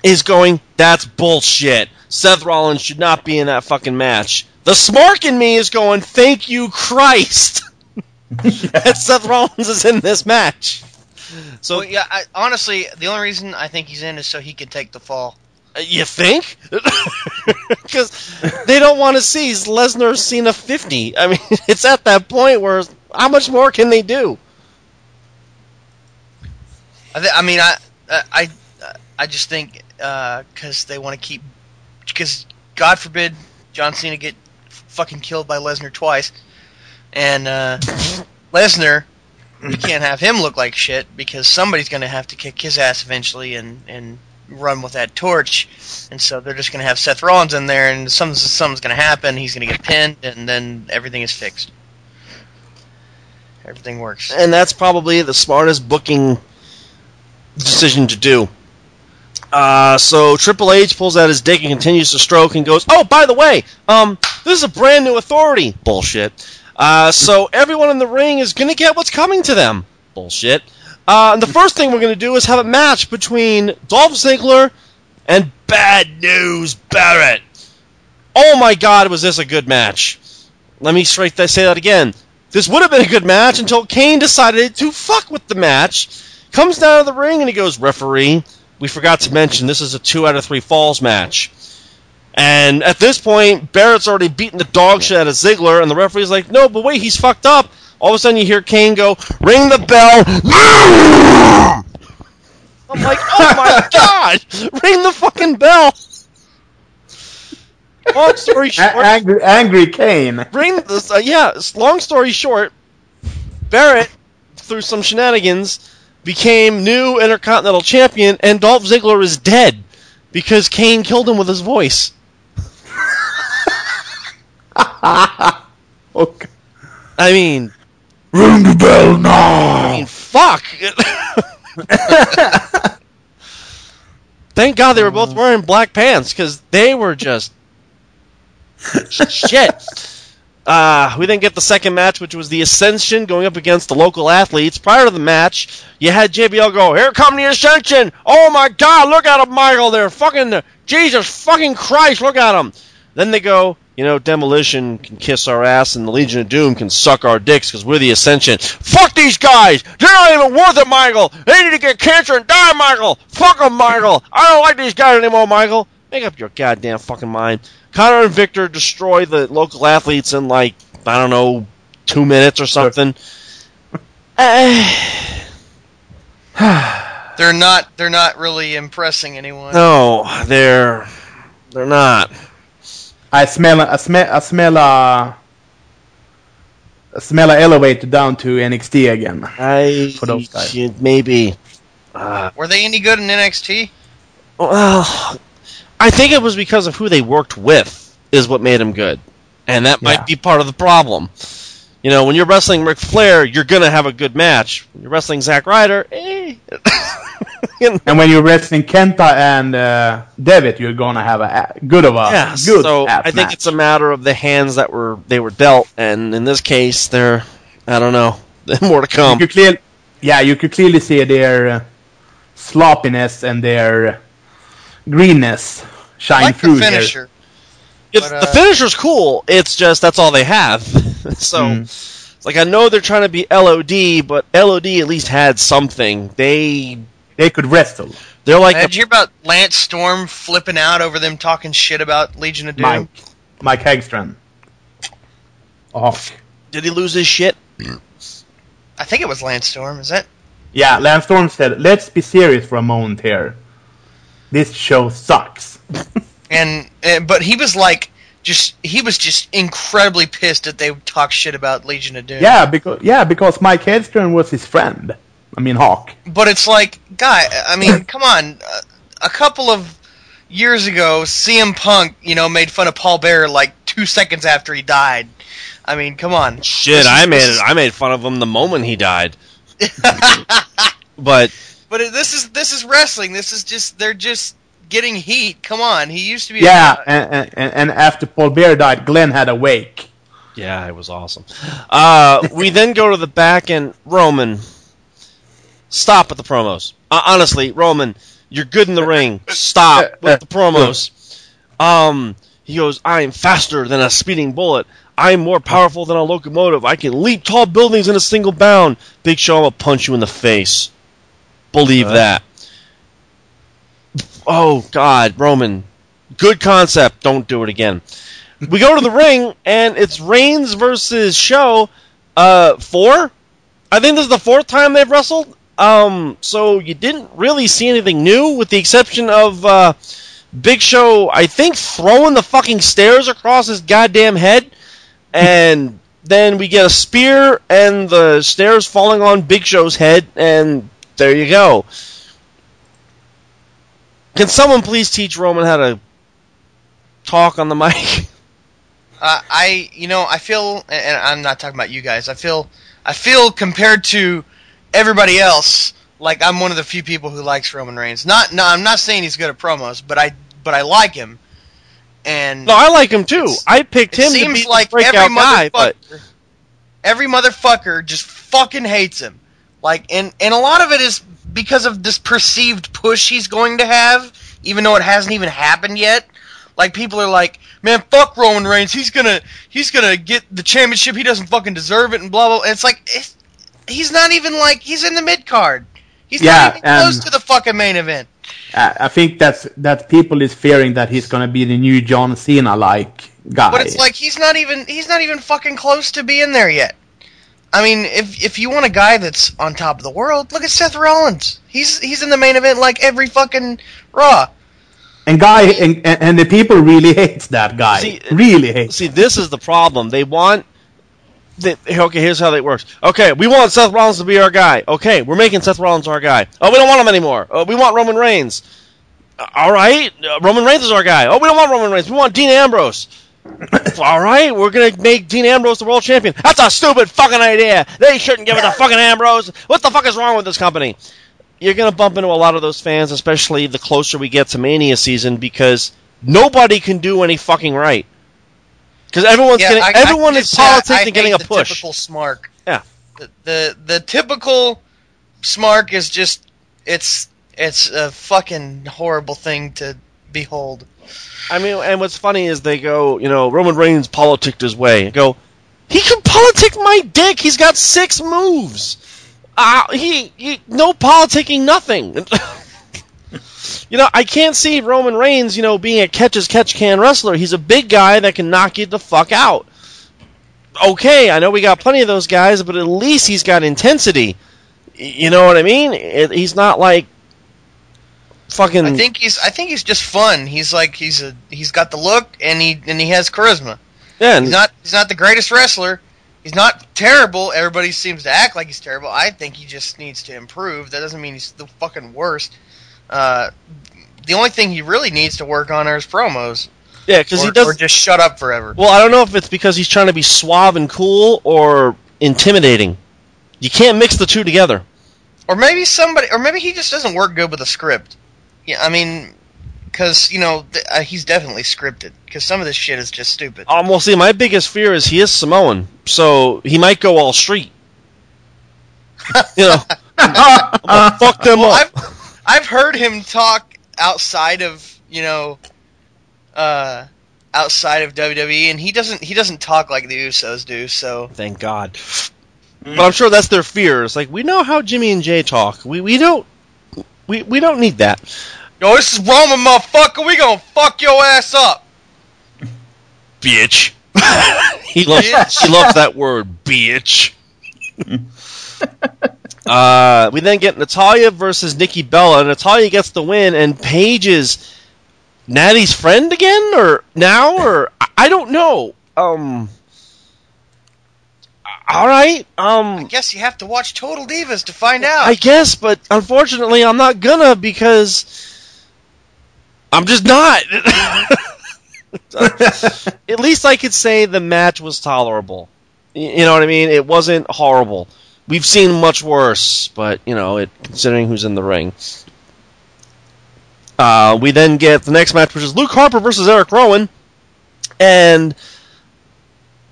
is going, that's bullshit. Seth Rollins should not be in that fucking match. The smark in me is going, thank you, Christ. that Seth Rollins is in this match. So
Well, yeah, I, honestly, the only reason I think he's in is so he could take the fall.
Uh, You think? Because they don't want to see Lesnar Cena 50. I mean, it's at that point where how much more can they do?
I, I mean, I, I, I just think because they want to keep, because God forbid John Cena get fucking killed by Lesnar twice, and uh, Lesnar, you can't have him look like shit because somebody's going to have to kick his ass eventually and and run with that torch, and so they're just going to have Seth Rollins in there, and something's something's going to happen. He's going to get pinned, and then everything is fixed. Everything works.
And that's probably the smartest booking decision to do. Uh, so Triple H pulls out his dick and continues to stroke and goes, "Oh, by the way, um, this is a brand new authority." Bullshit. Uh, so everyone in the ring is gonna get what's coming to them. Bullshit. Uh, and the first thing we're gonna do is have a match between Dolph Ziggler and Bad News Barrett. Oh my God, was this a good match? Let me straight say that again. This would have been a good match until Kane decided to fuck with the match. Comes down to the ring and he goes, referee, we forgot to mention this is a two out of three falls match. And at this point, Barrett's already beaten the dog shit out of Ziggler, and the referee's like, no, but wait, he's fucked up. All of a sudden, you hear Kane go, ring the bell. I'm like, oh my god! Ring the fucking bell! Long story
A-
short,
angry, angry Kane.
Ring this. Uh, yeah, long story short, Barrett, through some shenanigans, became new Intercontinental Champion, and Dolph Ziggler is dead because Kane killed him with his voice.
Okay.
I mean,
Ring the bell
I
now.
mean, fuck. Thank God they were both wearing black pants because they were just shit. Uh, we then get the second match, which was the Ascension going up against the local athletes. Prior to the match, you had JBL go, "Here come the Ascension! Oh my God, look at him, Michael! They're fucking Jesus fucking Christ! Look at him!" Then they go, you know, Demolition can kiss our ass, and the Legion of Doom can suck our dicks because we're the Ascension. Fuck these guys! They're not even worth it, Michael! They need to get cancer and die, Michael! Fuck them, Michael! I don't like these guys anymore, Michael! Make up your goddamn fucking mind. Konnor and Viktor destroy the local athletes in, like, I don't know, two minutes or something.
They're not. They're not really impressing anyone.
no, they're. They're not.
I smell, I smell, I smell a, I smell a elevator down to NXT again.
I
For those guys.
maybe. Uh,
Were they any good in NXT?
well, I think it was because of who they worked with is what made them good, and that
Yeah.
might be part of the problem. You know, when you're wrestling Ric Flair, you're gonna have a good match. When you're wrestling Zack Ryder, eh. You know?
And when you're wrestling Kenta and uh, Devitt, you're gonna have a a good of a
Yeah,
good
so
ass
I think
match.
it's a matter of the hands that were they were dealt, and in this case, they're I don't know, more to come.
you could clearly, yeah, you could clearly see their uh, sloppiness and their greenness shine
like
through
the
here.
finisher.
It's,
But,
the
uh,
finisher's cool. It's just that's all they have. so
Mm.
like I know they're trying to be LOD, but LOD at least had something. They
They could wrestle.
they're like
Did
the,
you hear about Lance Storm flipping out over them talking shit about Legion of Doom?
Mike, Mike Hegstrand. Oh,
did he lose his shit?
I think it was Lance Storm. Is that?
yeah. Lance Storm said, "Let's be serious for a moment here. This show sucks."
And, and but he was like, just he was just incredibly pissed that they talk shit about Legion of Doom.
Yeah, because yeah, because Mike Hegstrand was his friend. I mean, Hawk.
But it's like, guy, I mean, come on. Uh, a couple of years ago, CM Punk, you know, made fun of Paul Bearer like two seconds after he died. I mean, come on.
Shit,
is-
I made
this
it.
is-
I made fun of him the moment he died. but
But this is this is wrestling. This is just they're just getting heat. Come on. He used to be.
Yeah,
A,
and, and and after Paul Bear died, Glenn had a wake.
yeah, it was awesome. Uh, we then go to the back and Roman. Stop with the promos. Uh, honestly, Roman, you're good in the ring. Stop with the promos. Um, he goes, I am faster than a speeding bullet. I am more powerful than a locomotive. I can leap tall buildings in a single bound. Big Show, I'm gonna punch you in the face. Believe that. Oh God, Roman, good concept. Don't do it again. We go to the ring, and it's Reigns versus Show. Uh, four. I think this is the fourth time they've wrestled. Um, so you didn't really see anything new, with the exception of uh, Big Show. I think throwing the fucking stairs across his goddamn head, and then we get a spear and the stairs falling on Big Show's head, and there you go. Can someone please teach Roman how to talk on the mic?
uh, I you know I feel, and I'm not talking about you guys. I feel I feel compared to everybody else, like I'm one of the few people who likes Roman Reigns. Not no, I'm not saying he's good at promos, but I but I like him. And
No, I like him too. I picked him
seems like every
guy,
motherfucker,
but
every motherfucker just fucking hates him. Like, and and a lot of it is because of this perceived push he's going to have, even though it hasn't even happened yet. Like people are like, man, fuck Roman Reigns. He's gonna he's gonna get the championship. He doesn't fucking deserve it, and blah blah. And it's like it's, he's not even like he's in the mid card. He's
Yeah,
not even close
um,
to the fucking main event.
I I think that's that people is fearing that he's gonna be the new John Cena like guy.
But it's like he's not even he's not even fucking close to being there yet. I mean, if if you want a guy that's on top of the world, look at Seth Rollins. He's he's in the main event like every fucking Raw.
and guy and, and, and the people really hates that guy.
See,
really hates.
see, this is the problem. They want. Okay, here's how that works. Okay, we want Seth Rollins to be our guy. Okay, we're making Seth Rollins our guy. Oh, we don't want him anymore. Oh, we want Roman Reigns. Uh, all right, uh, Roman Reigns is our guy. Oh, we don't want Roman Reigns. We want Dean Ambrose. all right, we're gonna make Dean Ambrose the world champion. That's a stupid fucking idea. They shouldn't give it to fucking Ambrose. What the fuck is wrong with this company? You're gonna bump into a lot of those fans, especially the closer we get to Mania season, because nobody can do any fucking right. Because everyone's getting,
I- I
everyone
can
is politics
I
and getting a
the
push.
Typical smark.
Yeah.
The, the the typical smark is just it's it's a fucking horrible thing to behold.
I mean, and what's funny is they go, you know, Roman Reigns politicked his way. I go, he can politic my dick. He's got six moves. Uh, he, he, no politicking, nothing. you know, I can't see Roman Reigns, you know, being a catch as catch can wrestler. He's a big guy that can knock you the fuck out. Okay, I know we got plenty of those guys, but at least he's got intensity. You know what I mean? It, he's not like fucking.
I think he's I think he's just fun. He's like he's a he's got the look and he and he has charisma.
yeah,
He's not he's not the greatest wrestler, he's not terrible. Everybody seems to act like he's terrible. I think he just needs to improve. That doesn't mean he's the fucking worst. Uh, the only thing he really needs to work on are his promos,
Yeah, because he does.
or just shut up forever.
Well, I don't know if it's because he's trying to be suave and cool or intimidating. You can't mix the two together.
Or maybe somebody, or maybe he just doesn't work good with a script. Yeah, I mean, because you know th- uh, he's definitely scripted. Because some of this shit is just stupid.
Um, well, see, my biggest fear is he is Samoan, so he might go all street. you know, I'm fuck them
Well,
up.
I've I've heard him talk outside of you know, uh, outside of WWE, and he doesn't he doesn't talk like the Usos do. So
Thank God. But I'm sure that's their fears. Like we know how Jimmy and Jay talk. We we don't we we don't need that.
yo, this is Roman, motherfucker. We gonna fuck your ass up.
Bitch. he loves
Bitch.
he loves that word, bitch. uh, we then get Natalya versus Nikki Bella. And Natalya gets the win, and Paige is Natty's friend again, or now, or I- I don't know. Um. All right. Um.
I guess you have to watch Total Divas to find out.
I guess, but unfortunately, I'm not gonna because I'm just not. At least I could say the match was tolerable. You know what I mean? It wasn't horrible. We've seen much worse, but you know, it considering who's in the ring. Uh, we then get the next match, which is Luke Harper versus Eric Rowan, and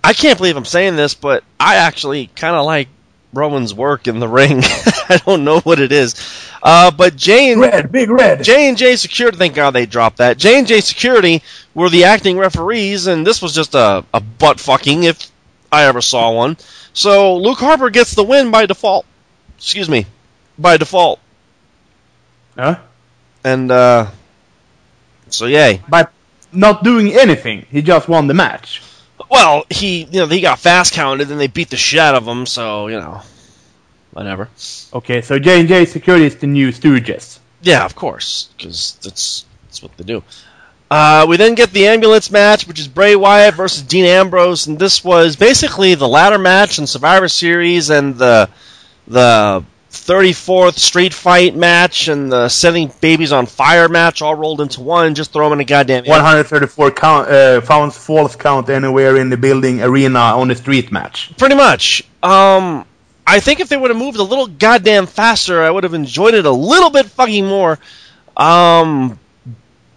I can't believe I'm saying this, but I actually kind of like Rowan's work in the ring. I don't know what it is, uh, but Jay and
Red, big red.
J and J Security. Thank God they dropped that. J and J Security were the acting referees, and this was just a, a butt fucking if I ever saw one. So Luke Harper gets the win by default. Excuse me, by default,
Huh?
and uh, so yay.
By not doing anything, he just won the match.
Well, he you know he got fast counted, and they beat the shit out of him. So you know, whatever.
Okay, so J and J Security is the new Stooges.
Yeah, of course, because that's that's what they do. Uh, we then get the ambulance match, which is Bray Wyatt versus Dean Ambrose, and this was basically the ladder match in Survivor Series and the the 34th Street Fight match and the setting babies on fire match all rolled into one. Just throw them in a goddamn.
134 count, uh, founds false count anywhere in the building, arena, on the street match.
Pretty much. Um, I think if they would have moved a little goddamn faster, I would have enjoyed it a little bit fucking more. Um,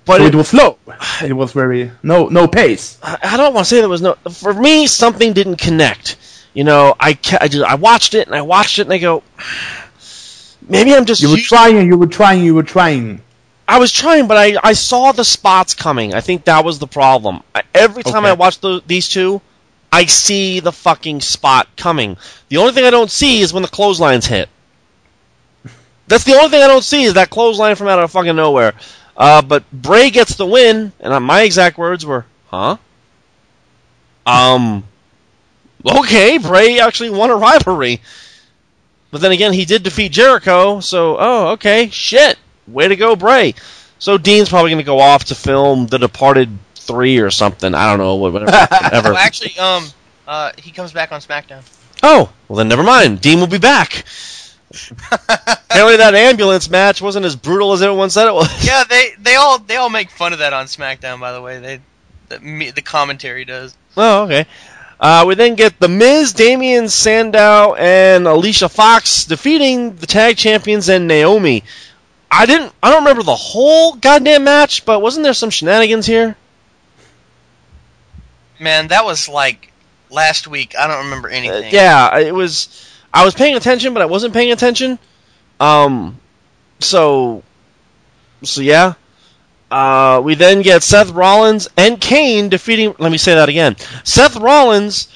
but it,
it was slow. It was very no no pace.
I I don't want to say there was no. For me, something didn't connect. You know, I I, just, I watched it and I watched it and I go, maybe I'm just.
You were
used-
trying, you were trying, you were trying.
I was trying, but I, I saw the spots coming. I think that was the problem. I, every time
Okay.
I watch the, these two, I see the fucking spot coming. The only thing I don't see is when the clotheslines hit. That's the only thing I don't see is that clothesline from out of fucking nowhere. Uh, but Bray gets the win, and my exact words were, "Huh." Um. Okay, Bray actually won a rivalry. But then again, he did defeat Jericho, so oh, okay, shit, way to go, Bray. So Dean's probably going to go off to film The Departed Three or something. I don't know, whatever. whatever.
Well, actually, um, uh, he comes back on SmackDown.
Oh, well then never mind. Dean will be back. Apparently that ambulance match wasn't as brutal as everyone said it was.
Yeah, they they all they all make fun of that on SmackDown. By the way, they the, the commentary does.
Oh, okay. Uh, we then get The Miz, Damien Sandow, and Alicia Fox defeating the tag champions and Naomi. I didn't. I don't remember the whole goddamn match, but wasn't there some shenanigans here?
Man, that was like last week. I don't remember
Uh,
anything.
yeah, it was. I was paying attention, but I wasn't paying attention. Um, so, so yeah. Uh, we then get Seth Rollins and Kane defeating. Let me say that again. Seth Rollins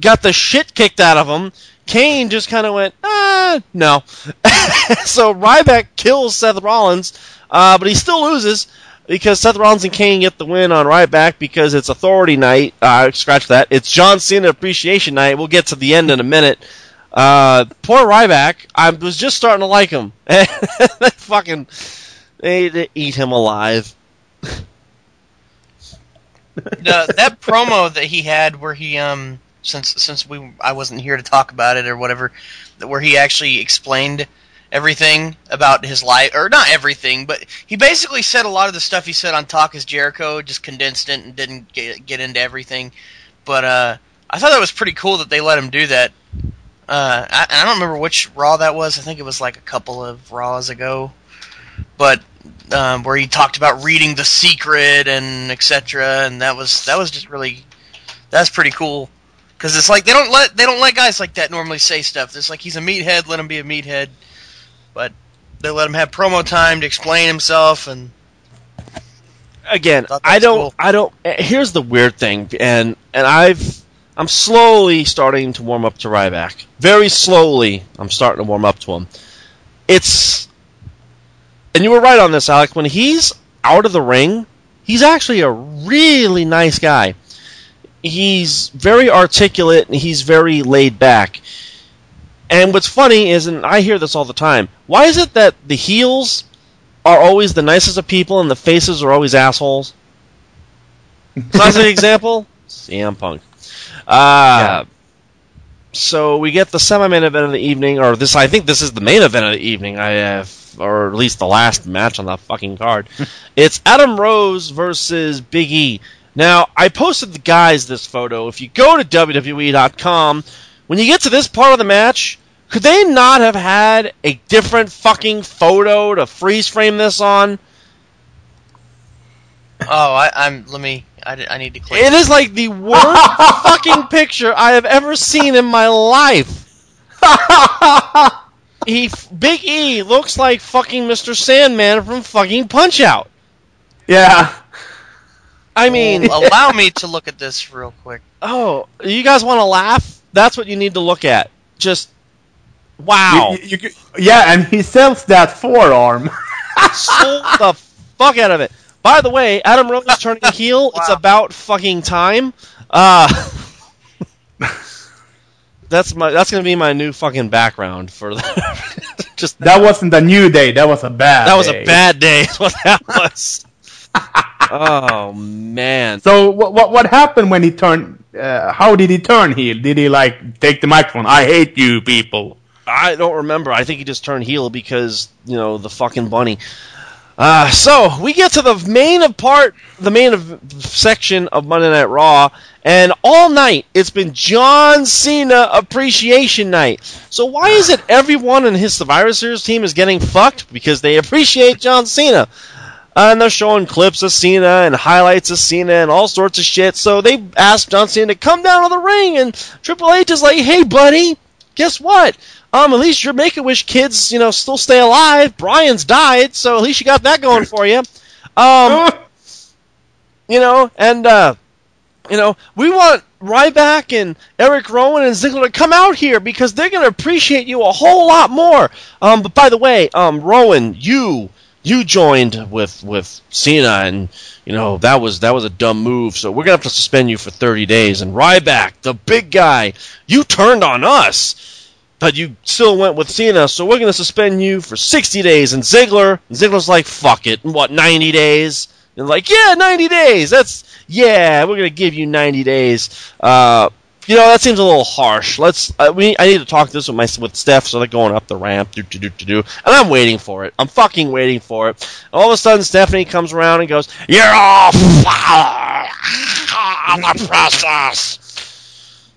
got the shit kicked out of him. Kane just kind of went, ah, no. so Ryback kills Seth Rollins, uh, but he still loses because Seth Rollins and Kane get the win on Ryback because it's Authority Night. Uh, scratch that. It's John Cena Appreciation Night. We'll get to the end in a minute. Uh, poor Ryback. I was just starting to like him. they fucking they, they eat him alive.
The, that promo that he had where he um since since we I wasn't here to talk about it or whatever, where he actually explained everything about his life, or not everything, but he basically said a lot of the stuff he said on Talk is Jericho, just condensed it and didn't get, get into everything. But uh, I thought that was pretty cool that they let him do that. Uh, I, I don't remember which Raw that was. I think it was like a couple of Raws ago, but um, where he talked about reading the secret and etc. And that was that was just really that's pretty cool because it's like they don't let they don't let guys like that normally say stuff. It's like he's a meathead, let him be a meathead, but they let him have promo time to explain himself and
again,
that
I don't,
cool.
I don't. eh, Here's the weird thing, and and I've, I'm slowly starting to warm up to Ryback. Very slowly, I'm starting to warm up to him. It's, and you were right on this, Alec. When he's out of the ring, he's actually a really nice guy. He's very articulate and he's very laid back. And what's funny is, and I hear this all the time, why is it that the heels are always the nicest of people and the faces are always assholes? Classic example: CM Punk. Uh, So we get the semi-main event of the evening, or this. I think this is the main event of the evening. I have, or at least the last match on the fucking card. it's Adam Rose versus Big E. Now I posted the guys this photo. If you go to WWE.com, when you get to this part of the match, could they not have had a different fucking photo to freeze frame this on?
oh I, I'm let me I, I need to click.
It is like the worst fucking picture I have ever seen in my life. he Big E looks like fucking Mr. Sandman from fucking Punch Out.
Yeah.
I mean,
allow me to look at this real quick.
oh, you guys want to laugh? That's what you need to look at. Just wow.
You- you- you- yeah, and he sells that forearm.
Sold the fuck out of it. By the way, Adam Rose turning heel. It's about fucking time. Uh, that's my. That's gonna be my new fucking background for the, just
that wasn't the new day. That was a bad.
That was
day.
a bad day. Is what that was. oh man.
So what what what happened when he turned? Uh, how did he turn heel? Did he like take the microphone? I hate you people.
I don't remember. I think he just turned heel because you know the fucking bunny. Uh, so we get to the main of part, the main of section of Monday Night Raw, and all night it's been John Cena Appreciation Night. So why is it everyone in his Survivor Series team is getting fucked because they appreciate John Cena? Uh, and they're showing clips of Cena and highlights of Cena and all sorts of shit. So they asked John Cena to come down to the ring, and Triple H is like, "Hey, buddy, guess what? Um, at least your Make a Wish kids, you know, still stay alive. Brian's died, so at least you got that going for you. Um, you know, and uh, you know, we want Ryback and Eric Rowan and Ziggler to come out here because they're going to appreciate you a whole lot more. Um, but by the way, um, Rowan, you you joined with with Cena, and you know that was that was a dumb move. So we're gonna have to suspend you for 30 days. And Ryback, the big guy, you turned on us. But you still went with Cena, so we're going to suspend you for 60 days. And Ziggler, Ziggler's like, fuck it. What, 90 days? And like, yeah, 90 days. That's, yeah, we're going to give you 90 days. Uh, you know, that seems a little harsh. Let's, uh, we, I need to talk this with my, with Steph, so they're going up the ramp, do, do, do, do, do. And I'm waiting for it. I'm fucking waiting for it. All of a sudden, Stephanie comes around and goes, you're all on the process.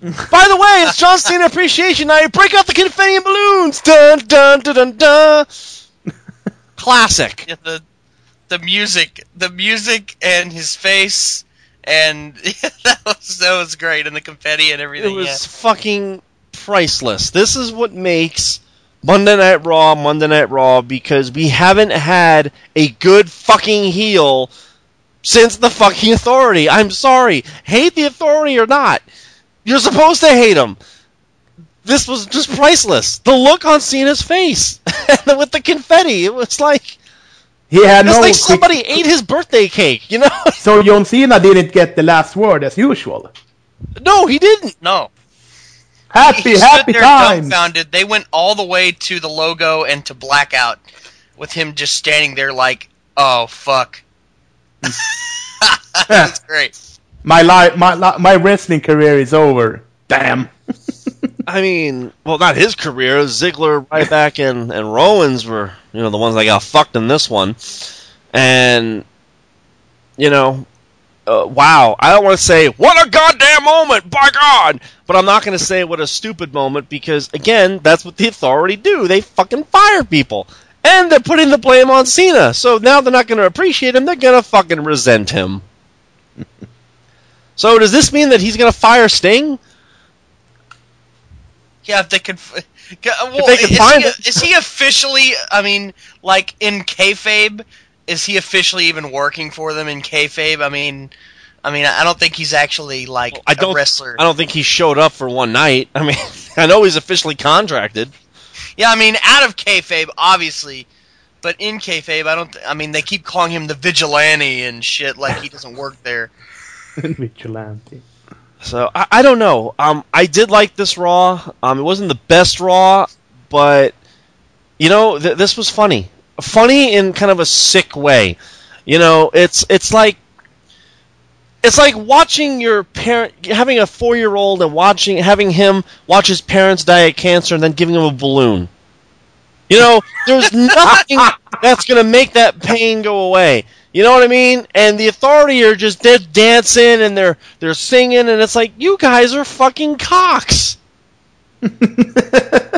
By the way, it's John Cena Appreciation Night. Break out the confetti and balloons. Dun dun dun dun dun. Classic.
Yeah, the the music, the music, and his face, and that was that was great, and the confetti and everything.
It was
yeah.
fucking priceless. This is what makes Monday Night Raw Monday Night Raw because we haven't had a good fucking heel since the fucking authority. I'm sorry. Hate the authority or not. You're supposed to hate him. This was just priceless. The look on Cena's face with the confetti. It was like
He had
it's
no.
like
quick-
somebody ate his birthday cake, you know?
So John Cena didn't get the last word as usual.
no, he didn't.
No,
Happy,
he stood
happy
there
times.
dumbfounded. They went all the way to the logo and to blackout, with him just standing there like, "Oh fuck." That's great.
My life, my li- my wrestling career is over. Damn.
I mean, well, not his career. Ziggler, Ryback, and and Rollins were you know the ones that got fucked in this one, and you know, uh, wow. I don't want to say what a goddamn moment, by God, but I'm not going to say what a stupid moment because again, that's what the authority do. They fucking fire people. And they're putting the blame on Cena. So now they're not going to appreciate him. They're going to fucking resent him. so does this mean that he's going to fire Sting?
Yeah, if they could. Well,
they could
is,
find
he,
it.
is he officially? I mean, like in kayfabe, is he officially even working for them in kayfabe? I mean, I mean, I don't think he's actually like
I don't.
a wrestler.
I don't think he showed up for one night. I mean, I know he's officially contracted.
Yeah, I mean, out of kayfabe, obviously, but in kayfabe, I don't. Th- I mean, they keep calling him the vigilante and shit, like he doesn't work there.
Vigilante.
So I, I don't know. Um, I did like this Raw. Um, it wasn't the best Raw, but you know, th- this was funny. Funny in kind of a sick way. You know, it's it's like it's like watching your parent having a four year old and watching having him watch his parents die of cancer and then giving him a balloon. You know, there's nothing that's gonna make that pain go away. You know what I mean? And the authority are just they're dancing and they're they're singing and it's like you guys are fucking cocks.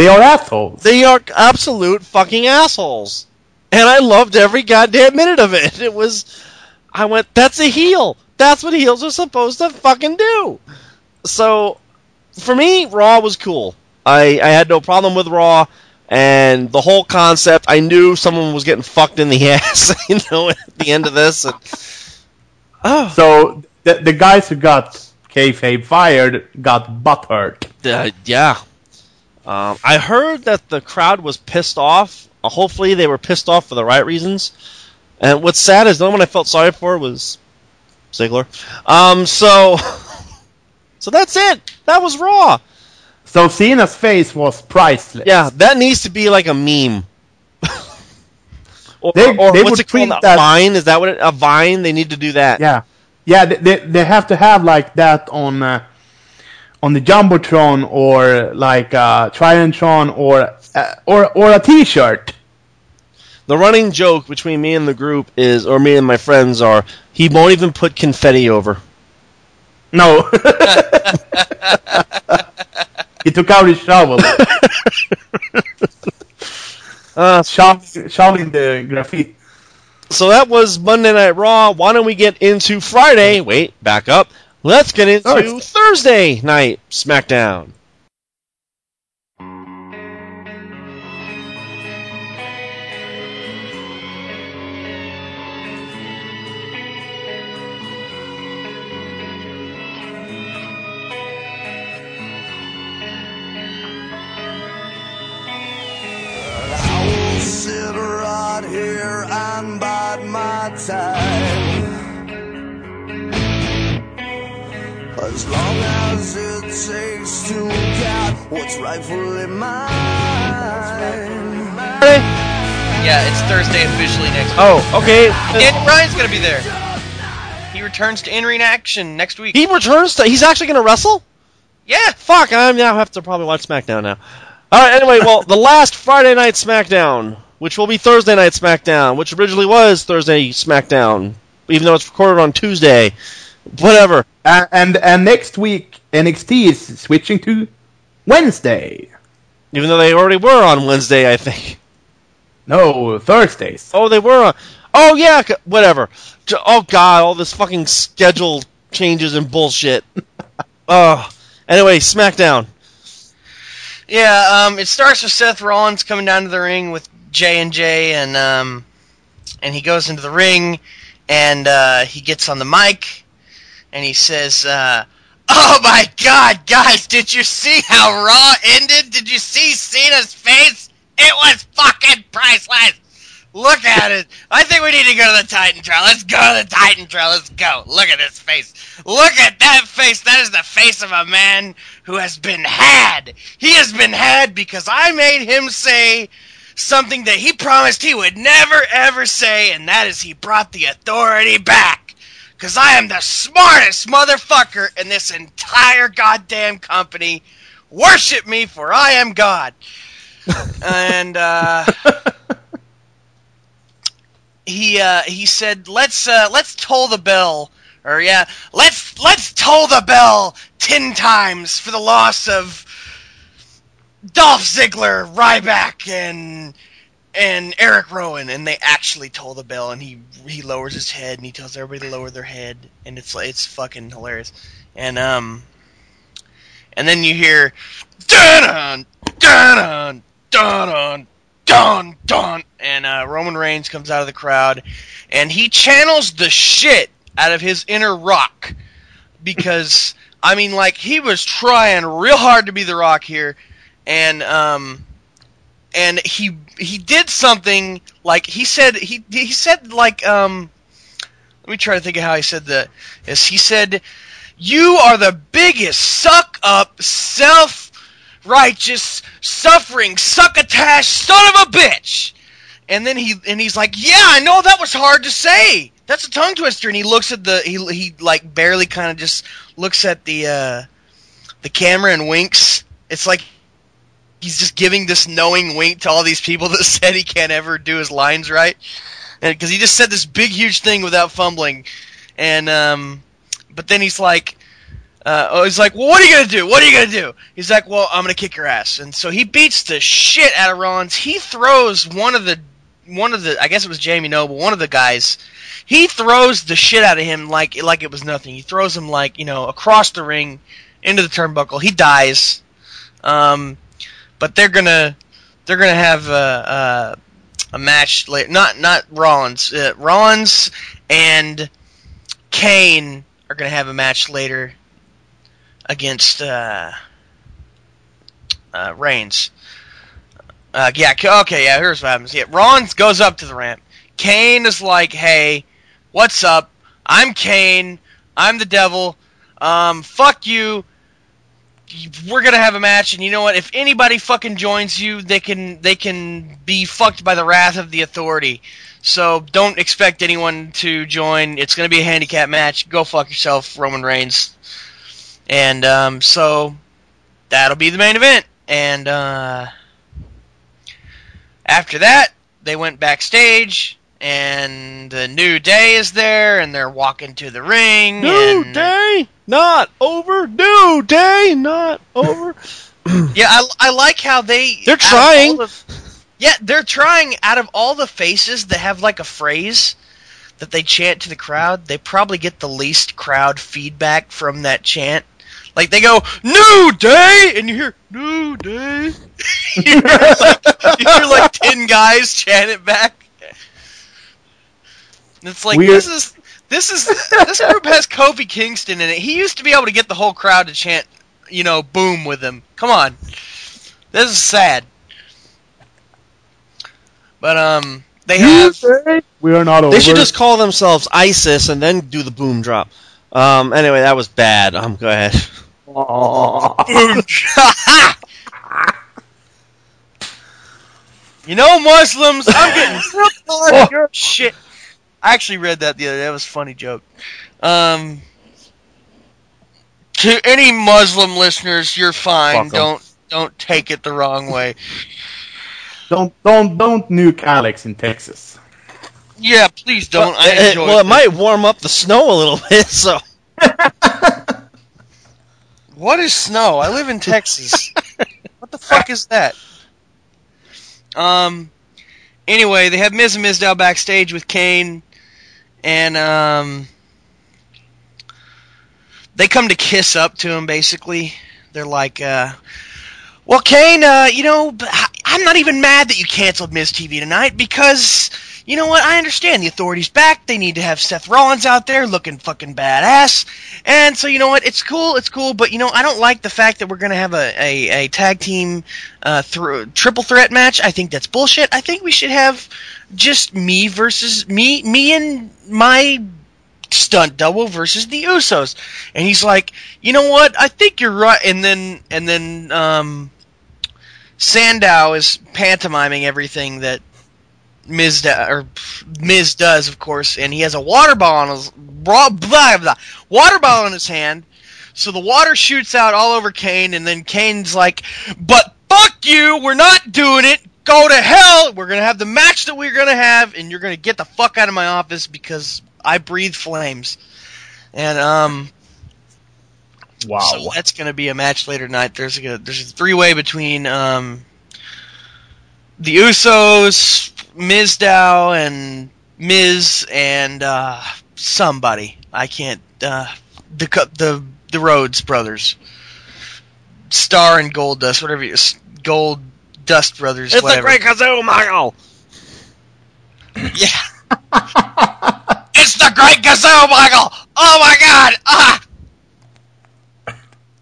They are assholes.
They are absolute fucking assholes. And I loved every goddamn minute of it. It was I went, that's a heel. That's what heels are supposed to fucking do. So for me, Raw was cool. I, I had no problem with Raw and the whole concept. I knew someone was getting fucked in the ass, you know, at the end of this. And, oh,
So the, the guys who got kayfabe fired got butthurt.
Uh, yeah. Um, I heard that the crowd was pissed off. Uh, hopefully, they were pissed off for the right reasons. And what's sad is the only one I felt sorry for was Ziggler. Um, so, so that's it. That was Raw.
So Cena's face was priceless.
Yeah, that needs to be like a meme. or,
They-
or
they
what's
would
it called?
that-
Vine? Is that what it? A Vine? They need to do that.
Yeah, yeah. They, they, they have to have like that on uh, on the jumbotron or like uh, Triantron or uh, or or a T-shirt.
The running joke between me and the group is, or me and my friends are, he won't even put confetti over.
No. he took out his shovel,
Uh,
shoveling, the graffiti.
So that was Monday Night Raw. Why don't we get into Friday? Wait, back up. Let's get into.
Thursday
night SmackDown.
Here and my time. As long as it takes to get what's rightfully mine.
Yeah, it's Thursday officially next week.
Oh, okay.
Daniel Bryan's gonna be there. He returns to in-ring action next week.
He returns to. He's actually going to wrestle.
yeah,
Fuck! I now have to probably watch SmackDown now. All right. Anyway, well, the last Friday night SmackDown, which will be Thursday night SmackDown, which originally was Thursday SmackDown, even though it's recorded on Tuesday. Whatever.
Uh, and and next week NXT is switching to Wednesday.
Even though they already were on Wednesday, I think.
No, Thursdays.
Oh, they were on. Oh yeah, whatever. Oh god, all this fucking schedule changes and bullshit. oh. Anyway, SmackDown.
yeah. Um, it starts with Seth Rollins coming down to the ring with J and J, and um, and he goes into the ring, and uh, he gets on the mic, and he says, uh, "Oh my God, guys, did you see how Raw ended? Did you see Cena's face? It was fucking priceless." Look at it. I think we need to go to the Titan Trail. Let's go to the Titan Trail. Let's go. Look at this face. Look at that face. That is the face of a man who has been had. He has been had because I made him say something that he promised he would never ever say, and that is he brought the authority back. because I am the smartest motherfucker in this entire goddamn company. Worship me, for I am God. and uh, he uh, he said, "Let's uh, let's toll the bell." Or yeah, let's let's toll the bell ten times for the loss of Dolph Ziggler, Ryback, and and Eric Rowan, and they actually toll the bell, and he he lowers his head and he tells everybody to lower their head, and it's like it's fucking hilarious, and um, and then you hear dun dun dun dun dun dun, and uh, Roman Reigns comes out of the crowd, and he channels the shit out of his inner Rock, because I mean, like he was trying real hard to be the Rock here, and um and he he did something like he said he he said like um let me try to think of how he said that is he said you are the biggest suck up self righteous suffering succotash son of a bitch. And then he and he's like yeah i know that was hard to say. That's a tongue twister. And he looks at the he he like barely kind of just looks at the uh the camera and winks. It's like he's just giving this knowing wink to all these people that said he can't ever do his lines right, because he just said this big huge thing without fumbling, and um, but then he's like. Uh, oh, he's like, well, what are you gonna do? What are you gonna do? He's like, well, I'm gonna kick your ass, and so he beats the shit out of Rollins. He throws one of the, one of the, I guess it was Jamie Noble, one of the guys. He throws the shit out of him like like it was nothing. He throws him like you know across the ring into the turnbuckle. He dies. Um, but they're gonna they're gonna have a, a, a match later. Not not Rollins. Uh, Rollins and Kane are gonna have a match later against uh, uh, Reigns. Uh, yeah, okay, yeah. Here's what happens. Yeah, Rollins goes up to the ramp. Kane is like, "Hey, what's up? I'm Kane. I'm the devil. Um, fuck you we're gonna have a match, and you know what? If anybody fucking joins you, they can they can be fucked by the wrath of the authority. So don't expect anyone to join. It's gonna be a handicap match. Go fuck yourself, Roman Reigns. And um, so that'll be the main event. And uh, after that, they went backstage, and the New Day is there, and they're walking to the ring.
New
and,
Day, not over. New Day, not over.
Yeah, I, I like how they.
They're
out of
trying.
the- yeah, they're trying. Out of all the faces that have like a phrase that they chant to the crowd, they probably get the least crowd feedback from that chant. Like they go "New Day" and you hear "New Day." you, hear like, you hear like ten guys chant it back. It's like
Weird.
this is this is this group has Kofi Kingston in it. He used to be able to get the whole crowd to chant, you know, "Boom" with him. Come on, this is sad. But um, they have
We are not over.
They should just call themselves ISIS and then do the boom drop. Um. Anyway, that was bad. Um. Go ahead.
boom. Drop You know, Muslims, I'm getting real tired of your shit. I actually read that the other day. That was a funny joke. Um, to any Muslim listeners, you're fine.
Fuck 'em.
Don't don't take it the wrong way.
Don't don't don't nuke Alex in Texas.
Yeah, please don't. I
It- it- well, it might warm up the snow a little bit. So
What is snow? I live in Texas. what the fuck is that? Um. Anyway, they have Miz and Mizdow backstage with Kane, and um. They come to kiss up to him. Basically, they're like, uh, "Well, Kane, uh, you know, I'm not even mad that you canceled Miz TV tonight because." You know what? I understand the authorities back. They need to have Seth Rollins out there looking fucking badass. And so, you know what? It's cool. It's cool. But, you know, I don't like the fact that we're to have a, a, a tag team uh, thro- triple threat match. I think that's bullshit. I think we should have just me versus me, me and my stunt double versus the Usos. And he's like, you know what? I think you're right. And then, and then, um, Sandow is pantomiming everything that Miz do, or Miz does, of course, and he has a water bottle on his blah, blah, blah, water bottle in his hand. So the water shoots out all over Kane, and then Kane's like, "But fuck you, we're not doing it. Go to hell. We're gonna have the match that we're gonna have, and you're gonna get the fuck out of my office because I breathe flames." And um,
Wow.
so that's going to be a match later tonight. There's a there's a three way between um, the Usos, Mizdow, and Miz and uh, somebody. I can't uh, the the the Rhodes brothers, Star and Gold Dust, whatever you Gold Dust brothers.
It's
whatever.
the Great Kazoo, Michael.
Yeah. it's the Great Kazoo, Michael! Oh my god! Ah!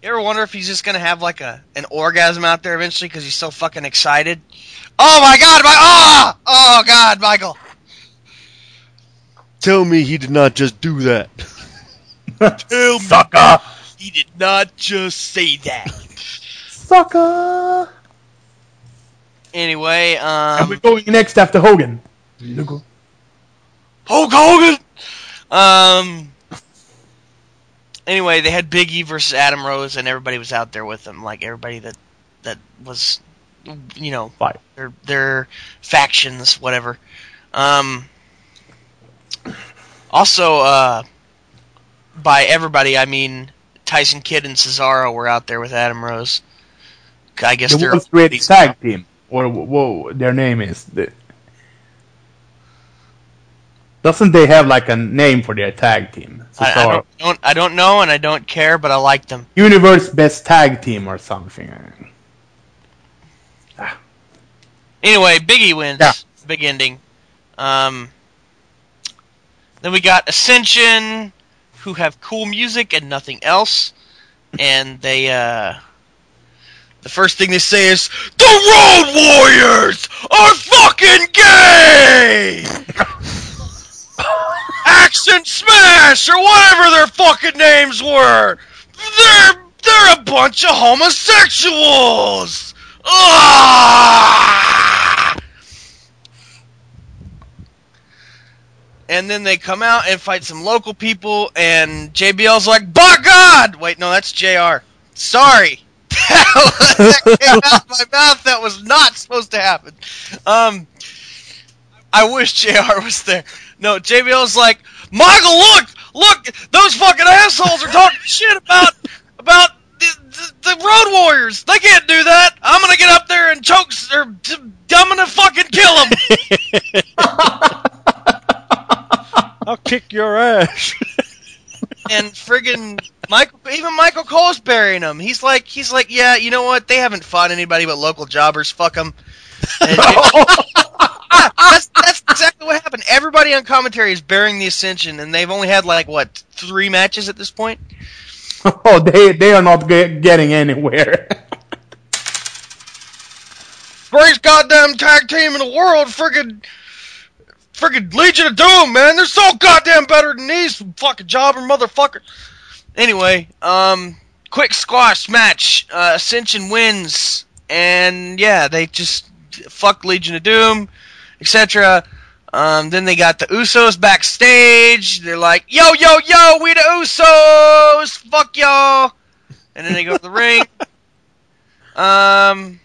You ever wonder if he's just gonna have like a an orgasm out there eventually because he's so fucking excited? Oh my god! My ah! Oh god, Michael!
Tell me he did not just do that.
Tell me
Sucker!
he did not just say that.
Sucker!
Anyway, um,
and we're going next after Hogan.
Hulk Hogan. Um. Anyway, they had Big E versus Adam Rose, and everybody was out there with them. Like everybody that that was, you know, their their factions, whatever. Um. Also, uh, by everybody, I mean Tyson Kidd and Cesaro were out there with Adam Rose. I guess
The
they're
a Street Tag Team, or whoa, their name is. The, doesn't they have like a name for their tag team?
I, I don't, don't I don't know and I don't care, but I like them.
Universe Best Tag Team or something.
Anyway, Biggie wins.
Yeah.
Big ending. Um, then we got Ascension, who have cool music and nothing else, and they uh, the first thing they say is the Road Warriors are fucking gay. Ax and Smash or whatever their fucking names were. They're they're a bunch of homosexuals. And then they come out and fight some local people, and JBL's like, "By God!" Wait, no, that's JR. Sorry, that came out of my mouth. That was not supposed to happen. Um, I wish JR was there. No, JBL's like, Michael, look, look, those fucking assholes are talking shit about about the, the, the Road Warriors. They can't do that. I'm gonna get up there and choke, or I'm gonna fucking kill them.
I'll kick your ass.
and friggin' Michael, even Michael Cole's burying him. He's like, he's like, yeah, you know what? They haven't fought anybody but local jobbers. Fuck them. that's that's exactly what happened. Everybody on commentary is burying the Ascension, and they've only had like what three matches at this point.
oh, they they are not ge- getting anywhere.
Greatest goddamn tag team in the world, friggin' friggin' Legion of Doom, man. They're so goddamn better than these fucking jobber motherfuckers. Anyway, um, quick squash match. Uh, Ascension wins, and yeah, they just fuck Legion of Doom, etc. Um, then they got the Usos backstage. They're like, "Yo, yo, yo, we the Usos, fuck y'all," and then they go to the ring. Um.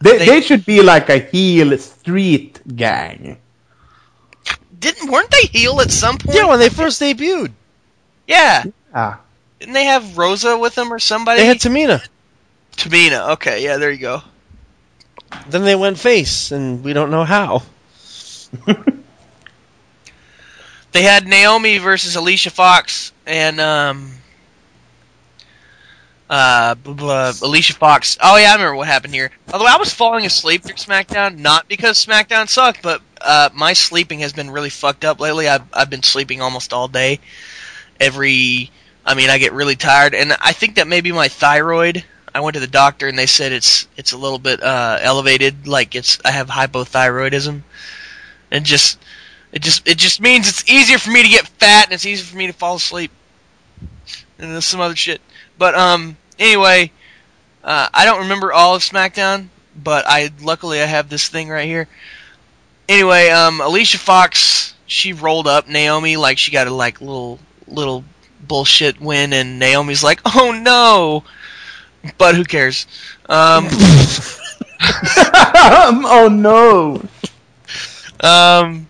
they,
They-
they should be like a heel street gang.
Didn't weren't they heel at some point?
yeah, when they first debuted,
Yeah.
Ah,
Didn't they have Rosa with them or somebody?
they had Tamina.
Tamina. Okay, yeah, there you go.
Then they went face, and we don't know how.
They had Naomi versus Alicia Fox and um uh blah, blah, Alicia Fox. Oh yeah, I remember what happened here. Although I was falling asleep through SmackDown, not because SmackDown sucked, but uh my sleeping has been really fucked up lately. I've I've been sleeping almost all day. Every I mean, I get really tired and I think that maybe my thyroid I went to the doctor and they said it's it's a little bit uh elevated, like it's I have hypothyroidism. And just it just it just means it's easier for me to get fat and it's easier for me to fall asleep. And there's some other shit. But um anyway, uh, I don't remember all of SmackDown, but I luckily I have this thing right here. anyway, um, Alicia Fox she rolled up Naomi like she got a like little little bullshit win, and Naomi's like, oh no, but who cares? Um,
oh no!
um,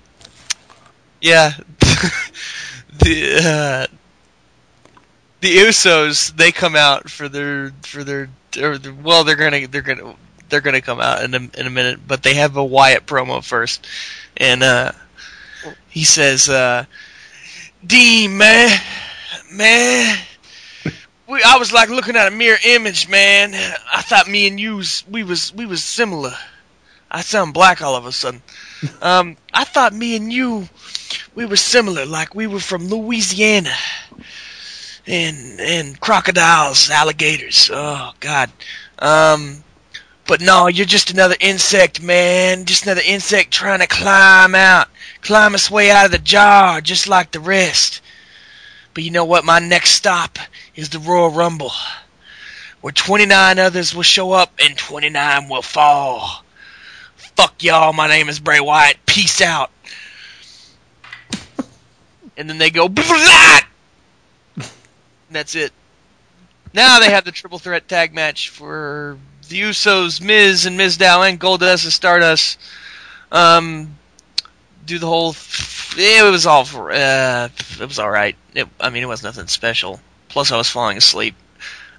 yeah, the uh, the Usos they come out for their for their, well they're gonna they're gonna they're gonna come out in a, in a minute, but they have a Wyatt promo first, and uh, he says, uh, "D man, man." We, I was like looking at a mirror image, man. I thought me and you, we was we was similar. I sound black all of a sudden. Um, I thought me and you, we were similar, like we were from Louisiana, and and crocodiles, alligators. Oh God. Um, but no, you're just another insect, man. Just another insect trying to climb out, climb its way out of the jar, just like the rest. But you know what? My next stop is the Royal Rumble, where 29 others will show up and 29 will fall. Fuck y'all. My name is Bray Wyatt. Peace out. And then they go, that's it. Now they have the triple threat tag match for the Usos, Miz, and Mizdow, and Goldust and Stardust. Um, do the whole. It was all. Uh, it was all right. It, I mean, it was nothing special. Plus, I was falling asleep.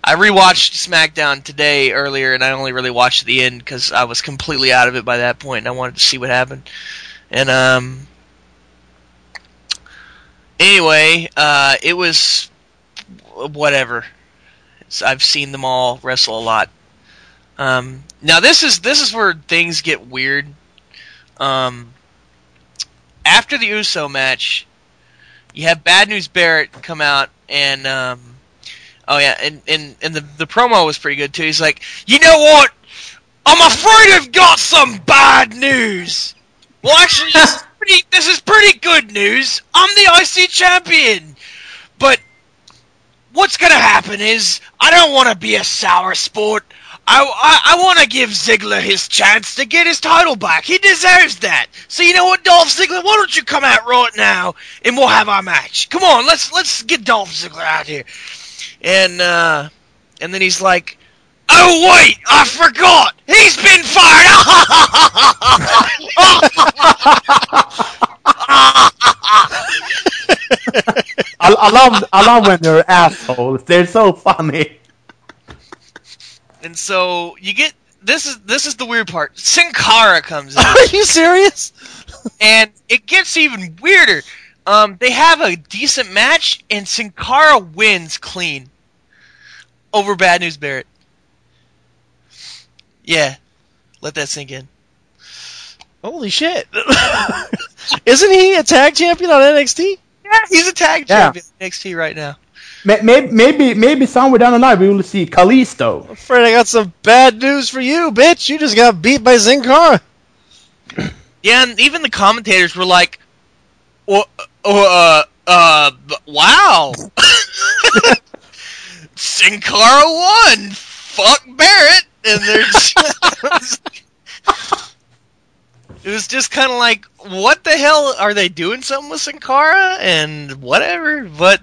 I rewatched SmackDown today earlier, and I only really watched the end because I was completely out of it by that point, and I wanted to see what happened. And um, anyway, uh, it was whatever. It's- I've seen them all wrestle a lot. Um, now this is this is where things get weird. Um, after the Uso match, you have Bad News Barrett come out and um, oh yeah, and and and the the promo was pretty good too. He's like, you know what? I'm afraid I've got some bad news. Well, actually, this is pretty, this is pretty good news. I'm the IC champion, but what's gonna happen is I don't want to be a sour sport. I, I, I want to give Ziggler his chance to get his title back. He deserves that. So you know what, Dolph Ziggler? Why don't you come out right now and we'll have our match? Come on, let's let's get Dolph Ziggler out here. And uh, and then he's like, "Oh wait, I forgot. He's been fired."
I, I love I love when they're assholes. They're so funny.
And so you get this is this is the weird part. Sin Cara comes in.
Are you serious?
and it gets even weirder. Um, they have a decent match, and Sin Cara wins clean over Bad News Barrett. Yeah, let that sink in.
Holy shit! Isn't he a tag champion on NXT?
Yeah, he's a tag
Yeah.
champion in NXT right now.
May- Maybe maybe maybe somewhere down the line we will see Kalisto.
afraid I got some bad news for you, bitch. You just got beat by Sin Cara.
Yeah, and even the commentators were like, "Oh, uh, uh, wow, Sin Cara won. Fuck Barrett." And they're just, it was just kind of like, what the hell are they doing something with Sin Cara and whatever? But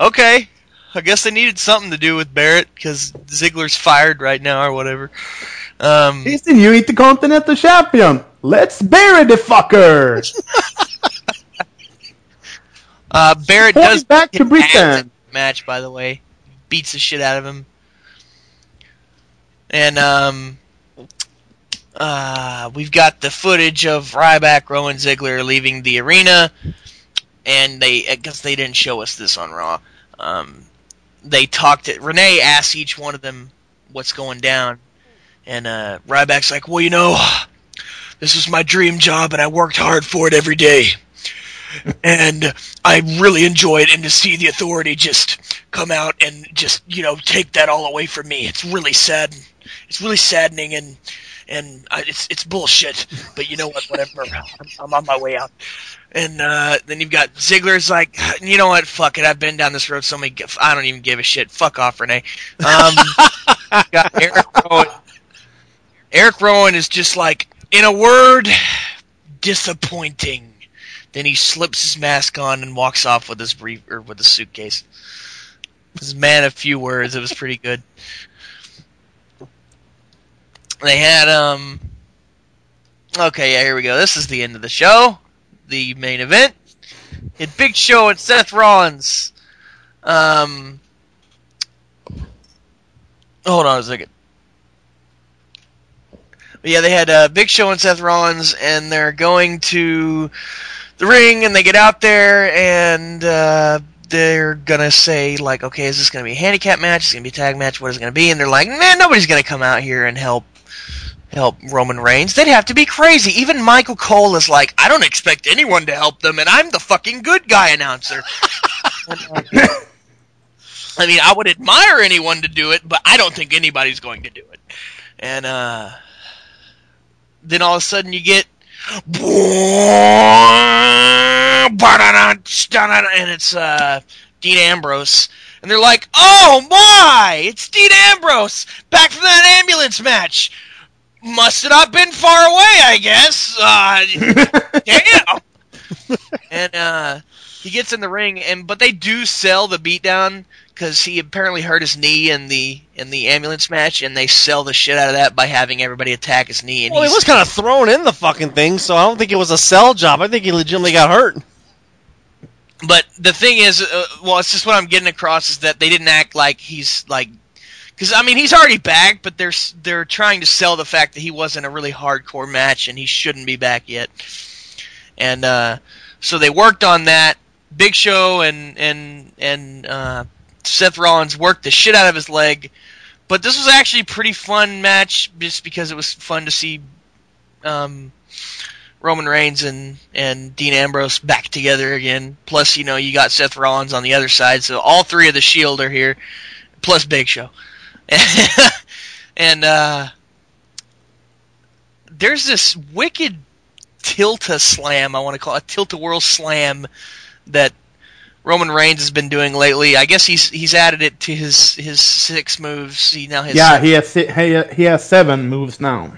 okay, I guess they needed something to do with Barrett because Ziggler's fired right now or whatever. Um,
He's the new Intercontinental Champion. Let's bury the fucker.
Uh, Barrett
Point
does
back to Britain.
ads in the match, by the way, beats the shit out of him, and um, uh, we've got the footage of Ryback, Rowan Ziggler leaving the arena, and they because they didn't show us this on Raw. Um, they talked. To, Renee asked each one of them what's going down, and uh, Ryback's like, "Well, you know, this is my dream job, and I worked hard for it every day." and I really enjoy it. And to see the authority just come out and just you know take that all away from me, it's really sad. It's really saddening, and and I, it's it's bullshit. But you know what? Whatever. I'm, I'm on my way out. And uh, then you've got Ziggler's like, you know what? Fuck it. I've been down this road so many. g- I don't even give a shit. Fuck off, Renee. Um, got Eric Rowan. Eric Rowan is just like, in a word, disappointing. Then he slips his mask on and walks off with his brief or with his suitcase. This man of few words. It was pretty good. They had um. Okay, yeah, here we go. This is the end of the show. The main event. It Big Show and Seth Rollins. Um. Hold on a second. But yeah, they had uh, Big Show and Seth Rollins, and they're going to the ring, and they get out there, and uh, they're gonna say like, okay, is this gonna be a handicap match? Is it gonna be a tag match? What is it gonna be? And they're like, man, nobody's gonna come out here and help help Roman Reigns. They'd have to be crazy. Even Michael Cole is like, I don't expect anyone to help them, and I'm the fucking good guy announcer. I mean, I would admire anyone to do it, but I don't think anybody's going to do it. And uh, then all of a sudden you get and it's uh, Dean Ambrose. And they're like, oh my! It's Dean Ambrose! Back from that ambulance match! Must have not been far away, I guess. Uh, damn! and uh, he gets in the ring, and but they do sell the beatdown because he apparently hurt his knee in the in the ambulance match, and they sell the shit out of that by having everybody attack his knee. And
Well, he was kind of thrown in the fucking thing, so I don't think it was a sell job. I think he legitimately got hurt.
But the thing is, uh, well, it's just what I'm getting across is that they didn't act like he's like, because I mean he's already back, but they're they're trying to sell the fact that he wasn't a really hardcore match and he shouldn't be back yet. And uh, so they worked on that. Big Show and and and uh, Seth Rollins worked the shit out of his leg. But this was actually a pretty fun match, just because it was fun to see um, Roman Reigns and, and Dean Ambrose back together again. Plus, you know, you got Seth Rollins on the other side, so all three of the Shield are here, plus Big Show. and uh, there's this wicked tilt-a slam, I want to call it, a tilt-a-whirl slam that Roman Reigns has been doing lately. I guess he's he's added it to his his six moves. He now has
Yeah, he has si- he, has seven moves now.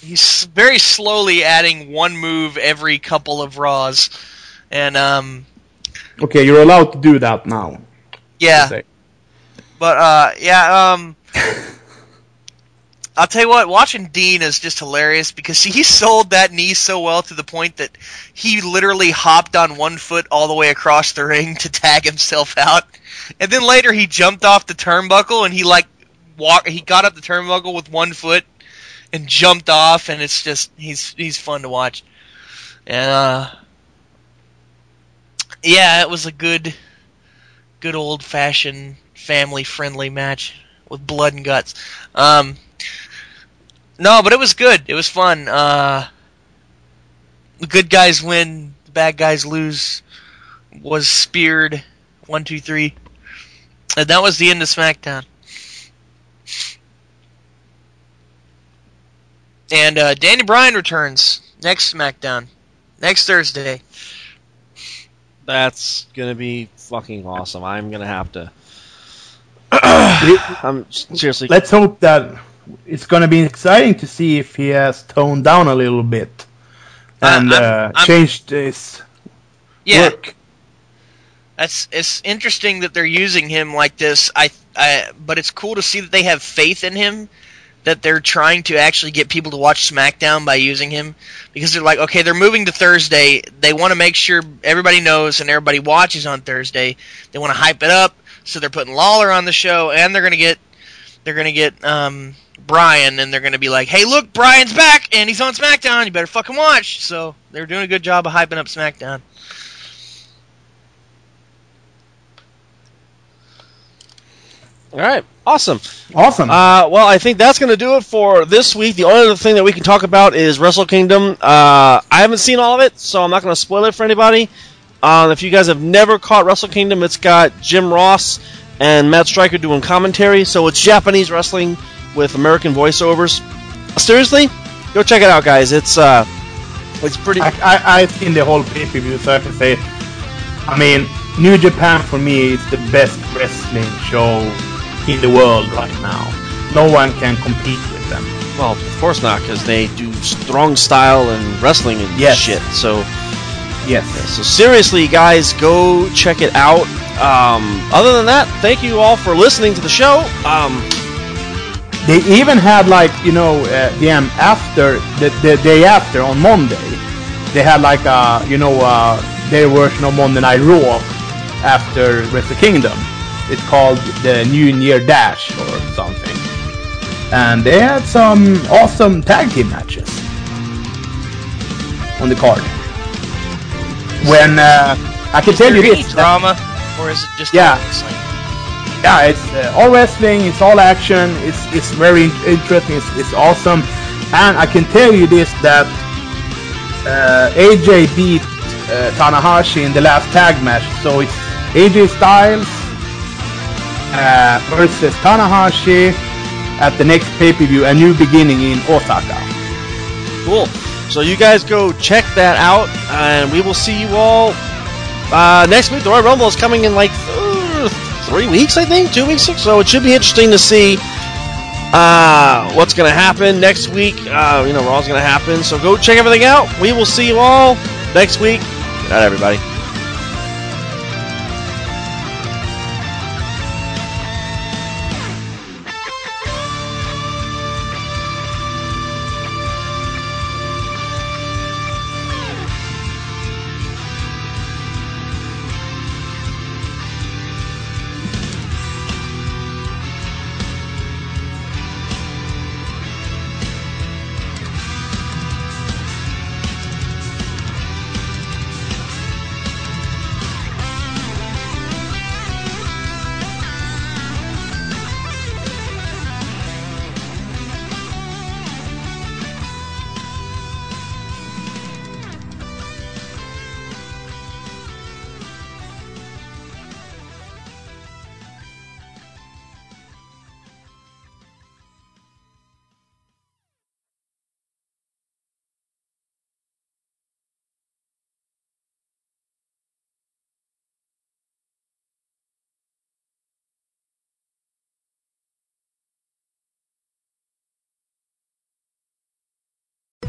he's very slowly adding one move every couple of Raws, and um,
Okay, you're allowed to do that now.
yeah. But uh, yeah, um, I'll tell you what, watching Dean is just hilarious because he sold that knee so well to the point that he literally hopped on one foot all the way across the ring to tag himself out, and then later he jumped off the turnbuckle and he like walk, he got up the turnbuckle with one foot and jumped off, and it's just he's he's fun to watch, and uh, yeah, it was a good, good old fashioned family friendly match with blood and guts. Um, no, but it was good. It was fun. Uh, the good guys win, the bad guys lose. Was speared, one, two, three, and that was the end of SmackDown. And uh, Danny Bryan returns next SmackDown, next Thursday.
That's gonna be fucking awesome. I'm gonna have to. I'm seriously.
Let's hope that it's going to be exciting to see if he has toned down a little bit and
I'm-
uh,
I'm-
changed his
Yeah,
work.
That's it's interesting that they're using him like this. I, I, but it's cool to see that they have faith in him. That they're trying to actually get people to watch SmackDown by using him because they're like, okay, they're moving to Thursday. They want to make sure everybody knows and everybody watches on Thursday. They want to hype it up, so they're putting Lawler on the show, and they're gonna get, they're gonna get um, Bryan, and they're gonna be like, hey, look, Bryan's back, and he's on SmackDown. You better fucking watch. So they're doing a good job of hyping up SmackDown.
All right, awesome.
Awesome.
Uh, well, I think that's going to do it for this week. The only other thing that we can talk about is Wrestle Kingdom. Uh, I haven't seen all of it, so I'm not going to spoil it for anybody. Um, if you guys have never caught Wrestle Kingdom, it's got Jim Ross and Matt Striker doing commentary, so it's Japanese wrestling with American voiceovers. Seriously, go check it out, guys. It's uh, it's pretty.
I, I, I've seen the whole pay per view, so I can say, I mean, New Japan for me is the best wrestling show in the world right now. No one can compete with them.
Well, of course not, because they do strong style and wrestling and
Yes.
shit. So,
Yes.
so seriously, guys, go check it out. Um, other than that, thank you all for listening to the show. Um,
They even had like you know uh, after the, the day after on Monday, they had like a you know uh, their version of Monday Night Raw after Wrestle Kingdom. It's called the New Year Dash or something, and they had some awesome tag team matches on the card. When uh, I can tell you this,
drama, or is it just
Yeah.
wrestling?
yeah, it's uh, all wrestling. It's all action. It's it's very interesting. It's, it's awesome, and I can tell you this that uh, AJ beat uh, Tanahashi in the last tag match. So it's AJ Styles uh, versus Tanahashi at the next pay per view, a new beginning in Osaka.
Cool. So you guys go check that out, and we will see you all uh, next week. The Royal Rumble is coming in like uh, three weeks, I think, two weeks. So it should be interesting to see uh, what's going to happen next week. Uh, you know, Raw's going to happen. So go check everything out. We will see you all next week. Good night, everybody.